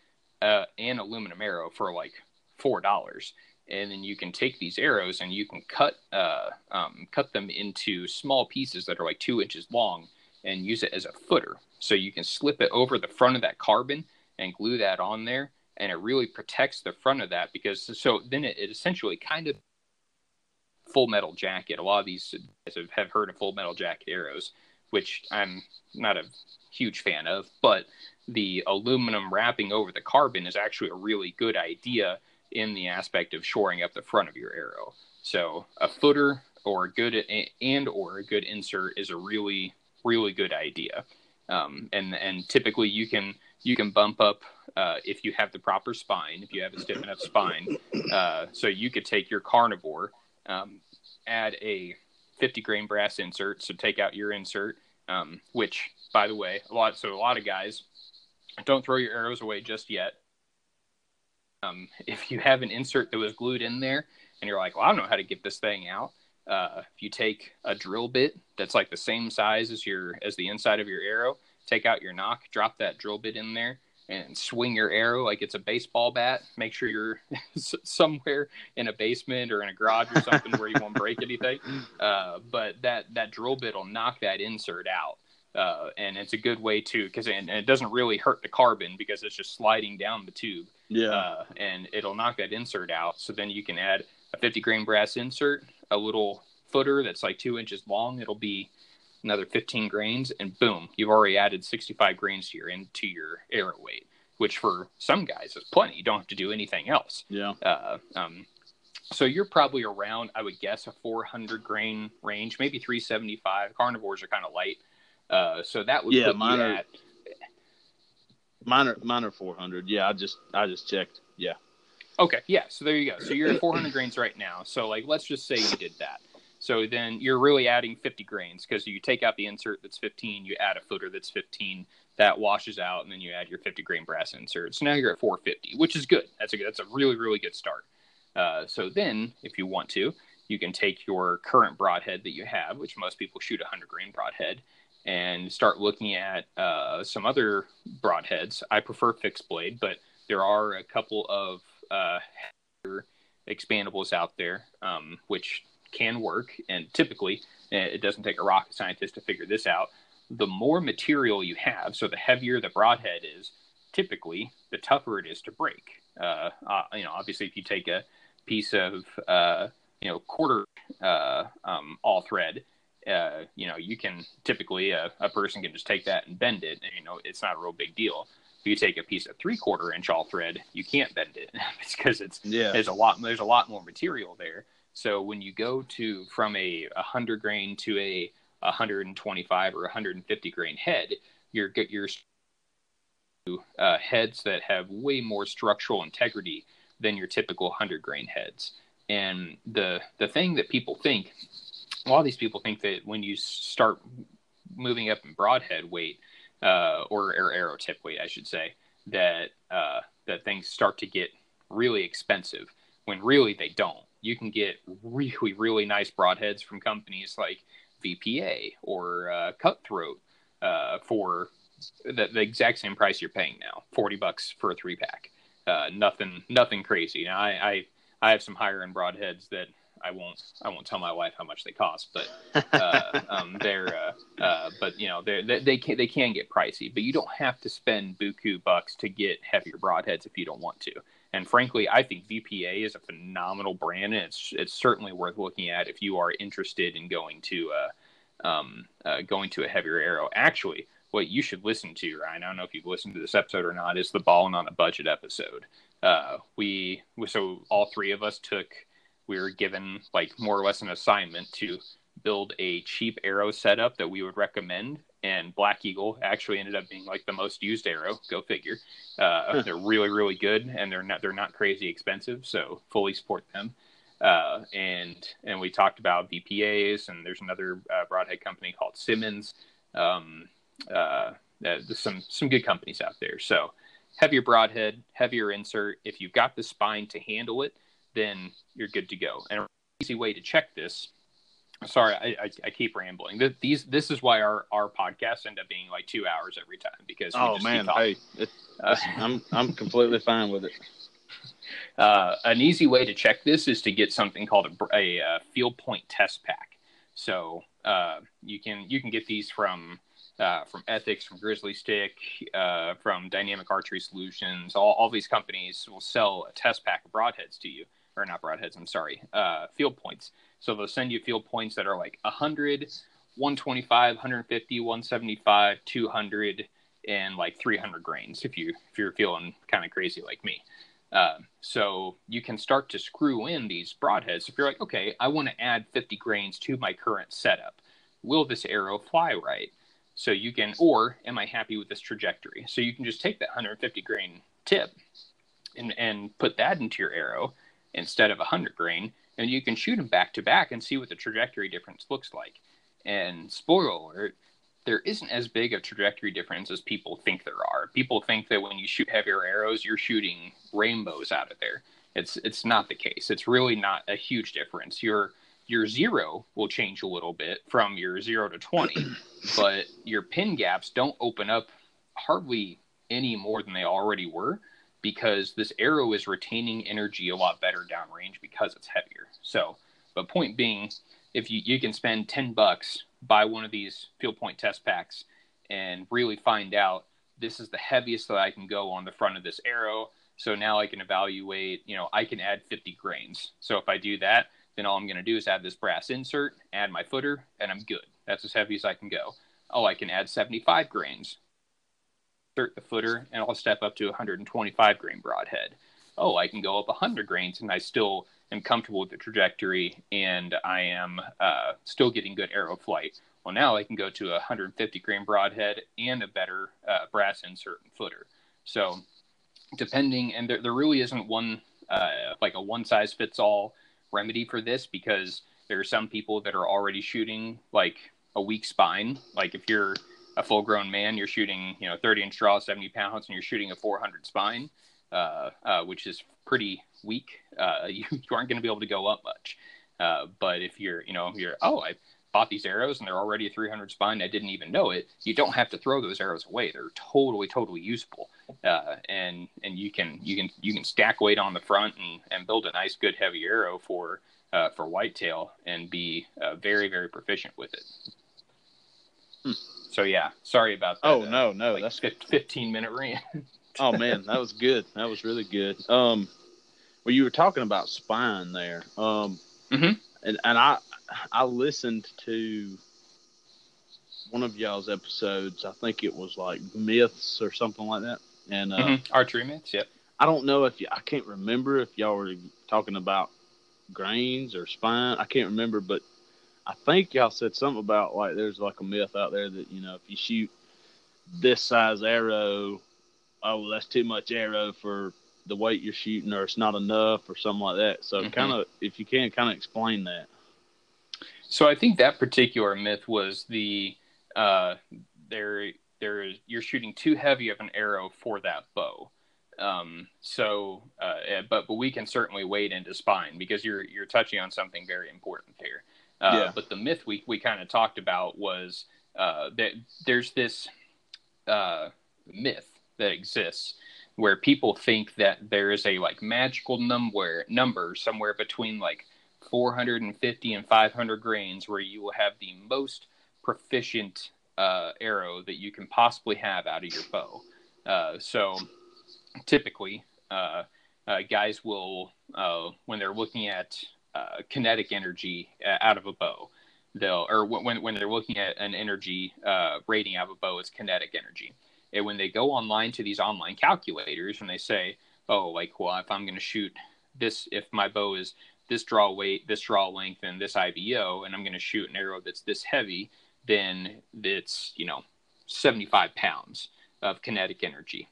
uh, an aluminum arrow for like four dollars, and then you can take these arrows and you can cut uh, um, cut them into small pieces that are like two inches long, and use it as a footer. So you can slip it over the front of that carbon and glue that on there, and it really protects the front of that because so then it, it essentially kind of full metal jacket. A lot of these have, have heard of full metal jacket arrows, which I'm not a huge fan of, but the aluminum wrapping over the carbon is actually a really good idea in the aspect of shoring up the front of your arrow. So a footer or a good and or a good insert is a really really good idea. Um, and and typically you can you can bump up uh, if you have the proper spine, if you have a stiff enough spine. Uh, so you could take your carnivore, um, add a 50 grain brass insert. So take out your insert, um, which by the way, a lot so a lot of guys don't throw your arrows away just yet. Um, if you have an insert that was glued in there and you're like, well, I don't know how to get this thing out. Uh, if you take a drill bit that's like the same size as your as the inside of your arrow, take out your nock, drop that drill bit in there, and swing your arrow like it's a baseball bat. Make sure you're somewhere in a basement or in a garage or something where you won't break anything. Uh, but that that drill bit will knock that insert out. Uh, and it's a good way to because and it doesn't really hurt the carbon because it's just sliding down the tube yeah. uh, and it'll knock that insert out. So then you can add a 50 grain brass insert, a little footer that's like two inches long. It'll be another 15 grains, and boom, you've already added 65 grains to your into your arrow weight, which for some guys is plenty. You don't have to do anything else. yeah. Uh, um, so you're probably around, I would guess, a 400 grain range, maybe 375. Carnivores are kind of light, uh, so that would Yeah, put mine are- at Mine are mine are four hundred. Yeah, I just I just checked. Yeah. Okay, yeah. So there you go. So you're at 400 grains right now. So like, let's just say you did that. So then you're really adding 50 grains because you take out the insert that's 15, you add a footer that's 15, that washes out, and then you add your 50 grain brass insert. So now you're at 450, which is good. That's a that's a really really good start. Uh, so then, if you want to, you can take your current broadhead that you have, which most people shoot a 100 grain broadhead, and start looking at uh, some other broadheads. I prefer fixed blade, but there are a couple of uh, expandables out there, um, which can work. And typically, uh, it doesn't take a rocket scientist to figure this out. The more material you have, so the heavier the broadhead is, typically the tougher it is to break. Uh, uh, you know, obviously, if you take a piece of uh, you know quarter uh, um, all thread, uh, you know, you can typically uh, a person can just take that and bend it, and you know, it's not a real big deal. If you take a piece of three quarter inch all thread, you can't bend it because it's Yeah. there's a lot there's a lot more material there. So when you go to from a 100 grain to a 125 or 150 grain head, you're get your uh, heads that have way more structural integrity than your typical 100 grain heads. And the the thing that people think, a lot of these people think that when you start moving up in broadhead weight uh, or, or arrow tip weight, I should say, that uh, that things start to get really expensive. When really they don't. You can get really really nice broadheads from companies like VPA or uh, Cutthroat uh, for the, the exact same price you're paying now, forty bucks for a three pack. Uh, nothing, nothing crazy. Now, I, I, I have some higher end broadheads that I won't, I won't tell my wife how much they cost, but uh, um, they're, uh, uh, but you know, they're, they they can they can get pricey. But you don't have to spend buku bucks to get heavier broadheads if you don't want to. And frankly, I think VPA is a phenomenal brand, and it's it's certainly worth looking at if you are interested in going to uh, um, uh, going to a heavier arrow. Actually, what you should listen to, Ryan, I don't know if you've listened to this episode or not, is the Balling on a Budget episode. Uh, we so all three of us took we were given like more or less an assignment to build a cheap arrow setup that we would recommend and Black Eagle actually ended up being like the most used arrow. Go figure. Uh, they're really really good, and they're not they're not crazy expensive, so fully support them. Uh, and and we talked about VPAs, and there's another uh, broadhead company called Simmons. Um, uh, there's some some good companies out there. So heavier broadhead, heavier insert. If you've got the spine to handle it, then you're good to go. And an easy way to check this. Sorry, I, I, I keep rambling. These this is why our, our podcasts end up being like two hours every time because oh man, hey, it, uh, I'm I'm completely fine with it. Uh, an easy way to check this is to get something called a, a, a field point test pack. So uh, you can you can get these from uh, from Ethics, from Grizzly Stick, uh, from Dynamic Archery Solutions. All, all these companies will sell a test pack of broadheads to you, or not broadheads. I'm sorry, uh, field points. So they'll send you field points that are like 100, 125, 150, 175, 200, and like 300 grains if you if you're feeling kind of crazy like me. Uh, so you can start to screw in these broadheads. If you're like, okay, I want to add 50 grains to my current setup, will this arrow fly right? So you can, or am I happy with this trajectory? So you can just take that 150 grain tip and, and put that into your arrow instead of 100 grain, and you can shoot them back to back and see what the trajectory difference looks like. And spoiler alert, there isn't as big a trajectory difference as people think there are. People think that when you shoot heavier arrows, you're shooting rainbows out of there. It's it's not the case. It's really not a huge difference. You're your zero will change a little bit from your zero to 20, but your pin gaps don't open up hardly any more than they already were because this arrow is retaining energy a lot better downrange because it's heavier. So, but point being, if you, you can spend 10 bucks, buy one of these field point test packs, and really find out this is the heaviest that I can go on the front of this arrow. So now I can evaluate, you know, I can add 50 grains. So if I do that, then all I'm going to do is add this brass insert, add my footer, and I'm good. That's as heavy as I can go. Oh, I can add 75 grains, footer, and I'll step up to 125 grain broadhead. Oh, I can go up 100 grains, and I still am comfortable with the trajectory, and I am uh, still getting good arrow flight. Well, now I can go to a 150 grain broadhead and a better uh, brass insert and footer. So, depending, and there, there really isn't one uh, like a one size fits all remedy for this because there are some people that are already shooting like a weak spine. Like if you're a full grown man, you're shooting, you know, 30 inch draw, 70 pounds, and you're shooting a 400 spine, uh, uh, which is pretty weak. Uh, you, you, aren't going to be able to go up much. Uh, but if you're, you know, you're, oh, I bought these arrows and they're already a 300 spine, I didn't even know it. You don't have to throw those arrows away. They're totally, totally usable. Uh, and, and you can, you can, you can stack weight on the front and, and build a nice, good heavy arrow for, uh, for whitetail and be very, very proficient with it. Hmm. So yeah, sorry about that. Oh no, no, like that's 15 minute rant. oh man, that was good. That was really good. Um, well, you were talking about spine there. Um, mm-hmm. and and I I listened to one of y'all's episodes. I think it was like myths or something like that. And uh, mm-hmm. archery myths. Yep. I don't know if you, I can't remember if y'all were talking about grains or spine. I can't remember, but I think y'all said something about like there's like a myth out there that you know if you shoot this size arrow, oh that's too much arrow for the weight you're shooting, or it's not enough, or something like that. So mm-hmm. kind of if you can kind of explain that. So I think that particular myth was the uh, there there is you're shooting too heavy of an arrow for that bow. Um, so, uh, eh, but but we can certainly wade into spine because you're you're touching on something very important here. Uh, yeah. But the myth we we kind of talked about was uh, that there's this uh, myth that exists where people think that there is a like magical number number somewhere between like 450 and 500 grains where you will have the most proficient uh, arrow that you can possibly have out of your bow. Uh, so typically, uh, uh guys will, uh, when they're looking at uh, kinetic energy out of a bow, they'll, or when, when they're looking at an energy rating out of a bow, it's kinetic energy. And when they go online to these online calculators and they say, oh, like, well, if I'm going to shoot this, if my bow is this draw weight, this draw length, and this IBO, and I'm going to shoot an arrow that's this heavy, then it's you know 75 pounds of kinetic energy.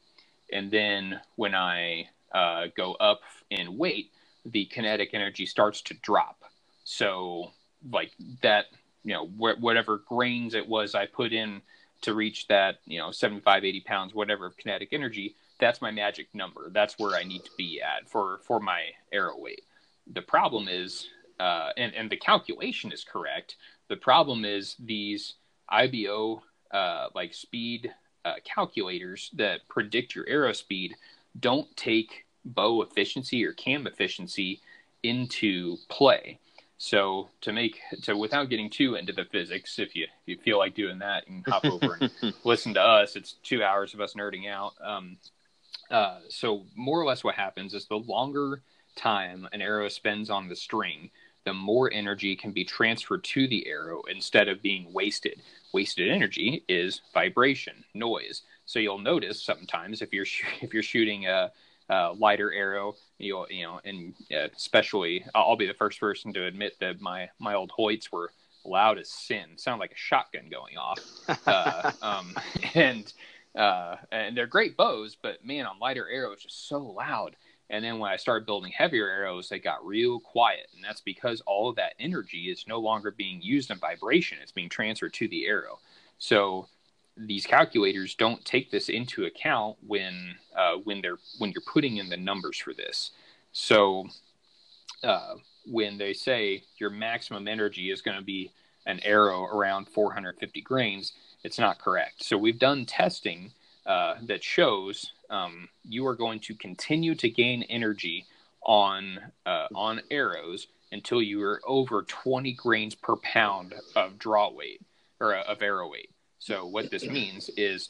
And then when I uh, go up in weight, the kinetic energy starts to drop. So, like that, you know, wh- whatever grains it was I put in to reach that, you know, 75, 80 pounds, whatever kinetic energy, that's my magic number. That's where I need to be at for, for my arrow weight. The problem is, uh, and, and the calculation is correct. The problem is these IBO uh, like speed uh, calculators that predict your arrow speed don't take bow efficiency or cam efficiency into play. So to make to without getting too into the physics, if you if you feel like doing that, and hop over and listen to us. It's two hours of us nerding out. Um, uh, so more or less, what happens is the longer time an arrow spends on the string, the more energy can be transferred to the arrow instead of being wasted. Wasted energy is vibration, noise. So you'll notice sometimes if you're sh- if you're shooting a uh, lighter arrow. You'll, you know, and uh, especially, I'll be the first person to admit that my my old Hoyts were loud as sin. Sound like a shotgun going off. uh, um, and uh, and they're great bows, but man, on lighter arrows, just so loud. And then when I started building heavier arrows, they got real quiet, and that's because all of that energy is no longer being used in vibration; it's being transferred to the arrow. So these calculators don't take this into account when uh, when they're when you're putting in the numbers for this. So uh, when they say your maximum energy is going to be an arrow around 450 grains, it's not correct. So we've done testing uh, that shows um, you are going to continue to gain energy on uh, on arrows until you are over 20 grains per pound of draw weight or of arrow weight. So what this means is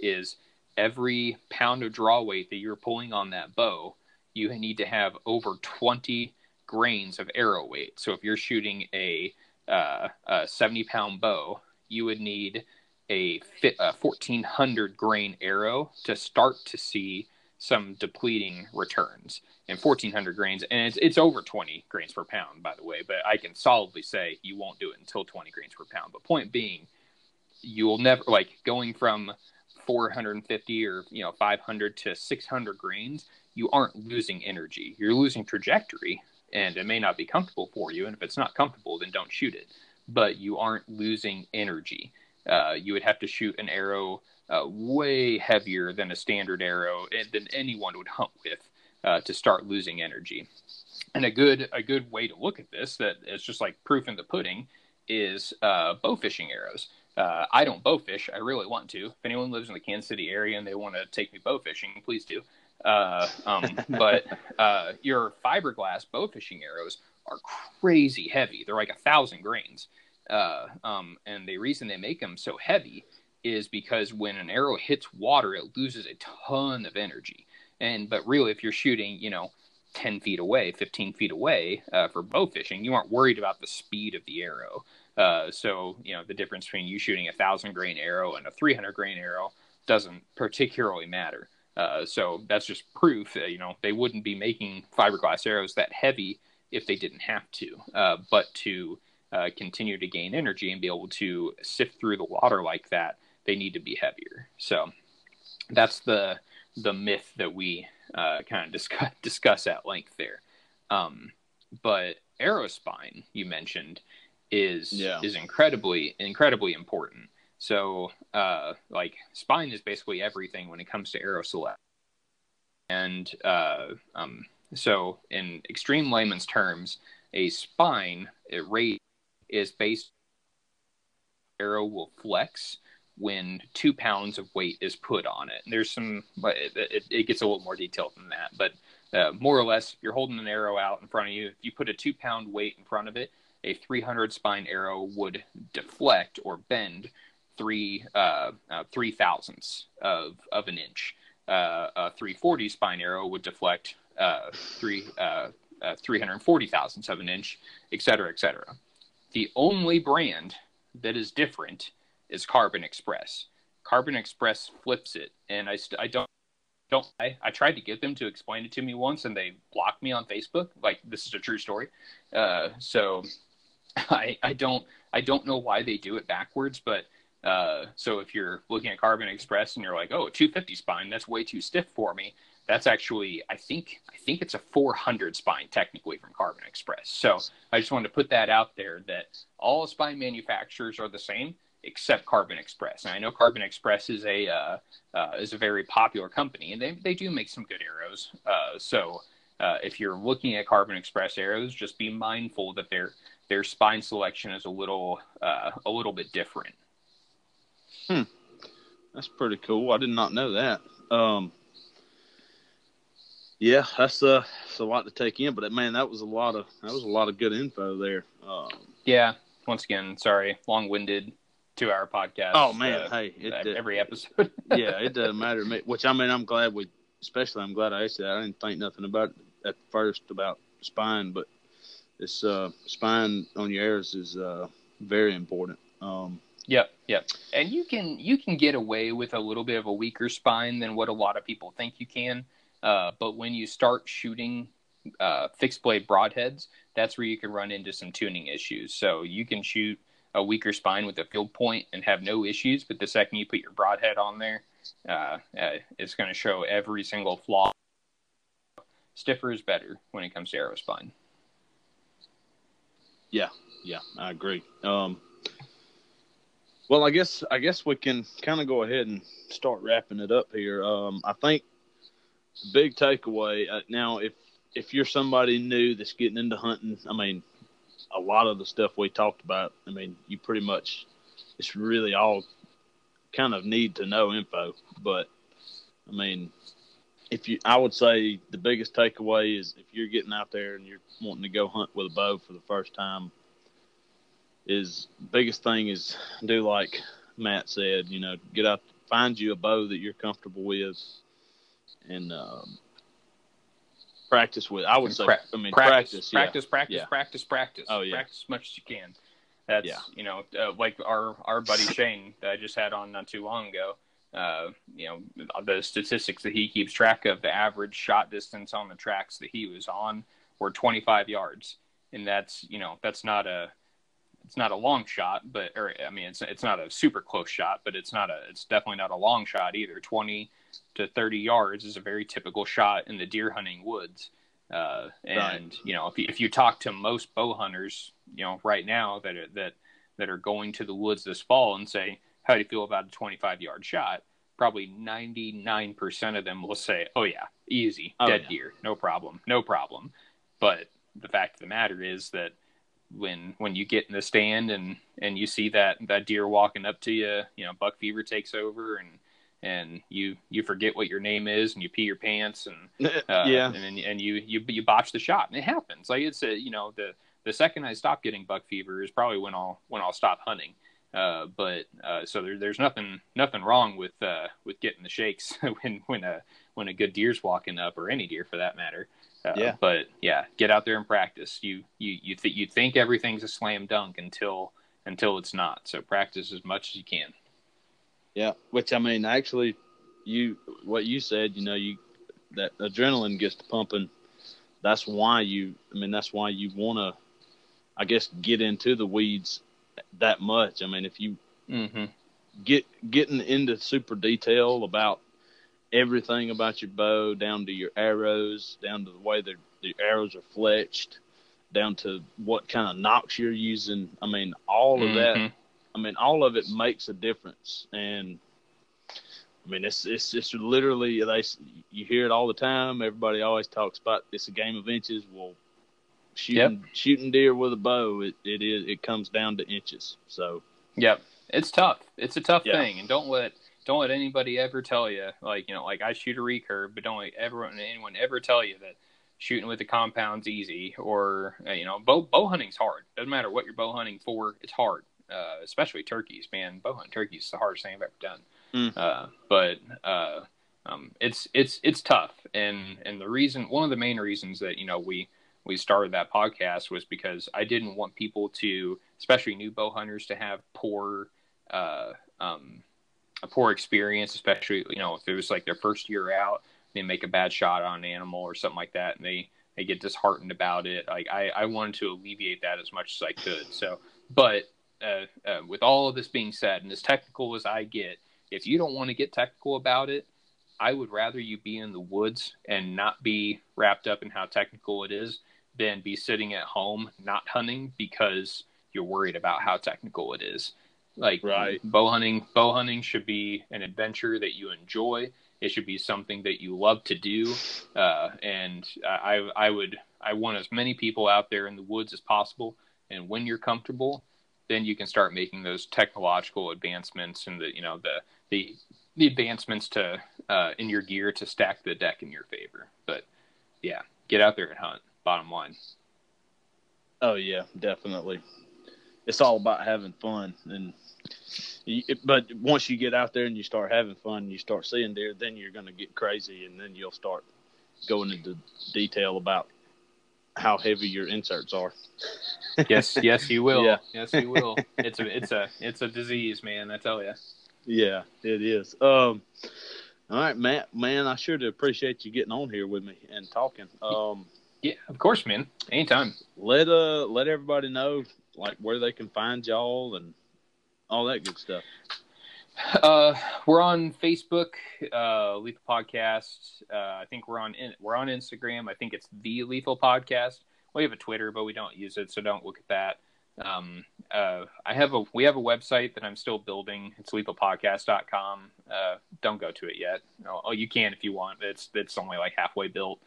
is every pound of draw weight that you're pulling on that bow, you need to have over 20 grains of arrow weight. So if you're shooting a, uh, a 70 pound bow, you would need a, a 1400 grain arrow to start to see some depleting returns and 1400 grains and it's, it's over 20 grains per pound by the way but i can solidly say you won't do it until 20 grains per pound. But point being you'll never like going from 450 or you know 500 to 600 grains you aren't losing energy. You're losing trajectory and it may not be comfortable for you and if it's not comfortable then don't shoot it. But you aren't losing energy uh, you would have to shoot an arrow uh, way heavier than a standard arrow and than anyone would hunt with uh, to start losing energy. And a good a good way to look at this that is just like proof in the pudding is uh, bow fishing arrows. Uh, I don't bow fish. I really want to. If anyone lives in the Kansas City area and they want to take me bow fishing, please do. Uh, um, but uh, your fiberglass bow fishing arrows are crazy heavy. They're like a thousand grains. Uh, um, and the reason they make them so heavy is because when an arrow hits water, it loses a ton of energy. And but really, if you're shooting, you know, 10 feet away, 15 feet away uh, for bow fishing, you aren't worried about the speed of the arrow. Uh, so, you know, the difference between you shooting a thousand grain arrow and a 300 grain arrow doesn't particularly matter. Uh, so that's just proof that, you know, they wouldn't be making fiberglass arrows that heavy if they didn't have to. Uh, but to uh, continue to gain energy and be able to sift through the water like that, they need to be heavier. So that's the the myth that we uh, kind of discuss, discuss at length there. Um, but arrow spine you mentioned is yeah. is incredibly incredibly important. So uh, like spine is basically everything when it comes to arrow select. And uh, um, so in extreme layman's terms, a spine a rate is based arrow will flex when two pounds of weight is put on it. There's some, but it, it, it, gets a little more detailed than that. But uh, more or less, if you're holding an arrow out in front of you. If you put a two pound weight in front of it, a 300 spine arrow would deflect or bend three uh, uh, three thousandths of of an inch. Uh, a 340 spine arrow would deflect uh, three uh, 340 thousandths of an inch, et cetera, et cetera. The only brand that is different is Carbon Express. Carbon Express flips it, and I st- I don't don't I, I tried to get them to explain it to me once, and they blocked me on Facebook. Like this is a true story. Uh, so I I don't I don't know why they do it backwards, but Uh, so if you're looking at Carbon Express and you're like, oh, 250 spine, that's way too stiff for me. That's actually, I think, I think it's a 400 spine technically from Carbon Express. So I just wanted to put that out there that all spine manufacturers are the same except Carbon Express. And I know Carbon Express is a uh, uh, is a very popular company, and they they do make some good arrows. Uh, so uh, if you're looking at Carbon Express arrows, just be mindful that their their spine selection is a little uh, a little bit different. Hmm, that's pretty cool. I did not know that. Um, yeah, that's uh, that's a lot to take in. But man, that was a lot of that was a lot of good info there. Um, yeah. Once again, sorry, long winded two hour podcast. Oh man, uh, hey, it, every episode. yeah, it doesn't matter to me. Which I mean, I'm glad we, especially I'm glad I asked that. I didn't think nothing about it at first about spine, but this uh, spine on your arrows is uh, very important. Um, Yep, yep. And you can you can get away with a little bit of a weaker spine than what a lot of people think you can. Uh, but when you start shooting uh, fixed blade broadheads, that's where you can run into some tuning issues. So you can shoot a weaker spine with a field point and have no issues, but the second you put your broadhead on there, uh, uh, it's going to show every single flaw. Stiffer is better when it comes to arrow spine. Yeah, yeah, I agree. Um, well, I guess I guess we can kind of go ahead and start wrapping it up here. Um, I think big takeaway uh, now if if you're somebody new that's getting into hunting, I mean, a lot of the stuff we talked about, I mean, you pretty much it's really all kind of need to know info. But I mean, if you, I would say the biggest takeaway is if you're getting out there and you're wanting to go hunt with a bow for the first time, is biggest thing is do like Matt said, you know, get out, find you a bow that you're comfortable with, and um, practice with. I would say, Pra- I mean, practice, practice, yeah. practice, practice, Yeah. practice, practice. Oh, yeah. practice as much as you can. That's Yeah. you know, uh, like our our buddy Shane that I just had on not too long ago. Uh, you know, the statistics that he keeps track of, the average shot distance on the tracks that he was on were 25 yards, and that's you know that's not a it's not a long shot, but or I mean it's it's not a super close shot, but it's not a it's definitely not a long shot either. 20 to 30 yards is a very typical shot in the deer hunting woods. Uh, and Right. you know, if you, if you talk to most bow hunters, you know, right now that are, that that are going to the woods this fall and say, "How do you feel about a 25 yard shot?" Probably 99% of them will say, "Oh yeah, easy, Oh, dead yeah. deer, no problem, no problem." But the fact of the matter is that when when you get in the stand and and you see that that deer walking up to you, you know, buck fever takes over and and you you forget what your name is and you pee your pants and uh, yeah, and and you you you botch the shot and it happens. Like it's a you know the the second I stop getting buck fever is probably when I'll when I'll stop hunting. Uh, but uh, so there, there's nothing nothing wrong with uh, with getting the shakes when when a when a good deer's walking up or any deer for that matter. Uh, Yeah. but yeah get out there and practice. You you you, th- you think everything's a slam dunk until until it's not. So practice as much as you can yeah. Which I mean, actually, you what you said, you know, you that adrenaline gets to pumping. That's why you. I mean, that's why you want to. I guess get into the weeds that much. I mean, if you mm-hmm. get getting into super detail about everything about your bow, down to your arrows, down to the way the the arrows are fletched, down to what kind of nocks you're using. I mean, all of that. I mean, all of it makes a difference, and I mean, it's it's it's literally they you hear it all the time. Everybody always talks about it's a game of inches. Well, shooting shooting deer with a bow, it, it is it comes down to inches. So Yep, it's tough. It's a tough Yeah. thing, and don't let don't let anybody ever tell you like you know like I shoot a recurve, but don't let everyone anyone ever tell you that shooting with the compound's easy or uh, you know bow bow hunting's hard. Doesn't matter what you're bow hunting for, it's hard. Uh, especially turkeys, man. Bow hunting turkeys is the hardest thing I've ever done. Mm. Uh, but uh, um, it's it's it's tough, and and the reason one of the main reasons that you know we we started that podcast was because I didn't want people to, especially new bow hunters, to have poor, uh, um, a poor experience. Especially, you know, if it was like their first year out, they make a bad shot on an animal or something like that, and they they get disheartened about it. Like I, I wanted to alleviate that as much as I could. So, but uh, uh, with all of this being said, and as technical as I get, if you don't want to get technical about it, I would rather you be in the woods and not be wrapped up in how technical it is than be sitting at home not hunting because you're worried about how technical it is. Like Right. bow hunting, bow hunting should be an adventure that you enjoy. It should be something that you love to do, uh, and I, I would, I want as many people out there in the woods as possible. And when you're comfortable, then you can start making those technological advancements and the, you know, the the the advancements to uh, in your gear to stack the deck in your favor. But yeah, get out there and hunt. Bottom line. Oh yeah, definitely. It's all about having fun, and but once you get out there and you start having fun, and you start seeing deer, then you're going to get crazy, and then you'll start going into detail about how heavy your inserts are. Yes, yes, you will. Yeah. Yes, you will. It's a, it's a, it's a disease, man. I tell you. Yeah, it is. Um, all right, Matt. Man, I sure do appreciate you getting on here with me and talking. Um, Yeah, of course, man. Anytime. let uh let everybody know like where they can find y'all and all that good stuff. Uh, we're on Facebook, uh, Lethal Podcast. Uh, I think we're on in, we're on Instagram. I think it's the Lethal Podcast. We have a Twitter, but we don't use it, so don't look at that. Um, uh, I have a we have a website that I'm still building. It's lethalpodcast.com. Uh, don't go to it yet. Oh, oh, you can if you want. It's it's only like halfway built.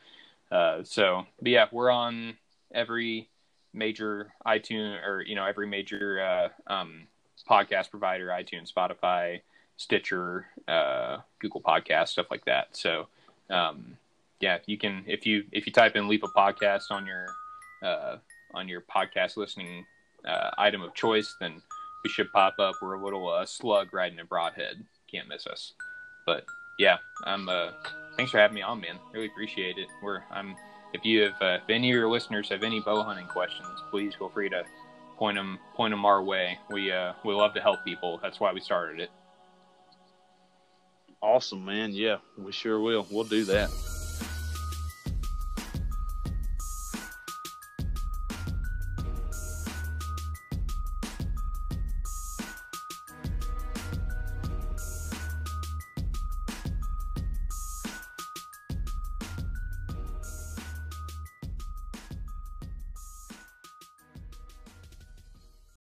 Uh, so, but yeah, we're on every major iTunes or you know every major uh, um, podcast provider, iTunes, Spotify, Stitcher, uh, Google Podcast, stuff like that. So, um, yeah, you can if you if you type in Lethal Podcast on your uh, on your podcast listening uh, item of choice, then we should pop up. We're a little uh, slug riding a broadhead. Can't miss us. But yeah, I'm. Uh, thanks for having me on, man. Really appreciate it. We're I'm. If you have, uh, if any of your listeners have any bow hunting questions, please feel free to point them point them our way. We uh we love to help people. That's why we started it. Awesome, man. Yeah, we sure will. We'll do that.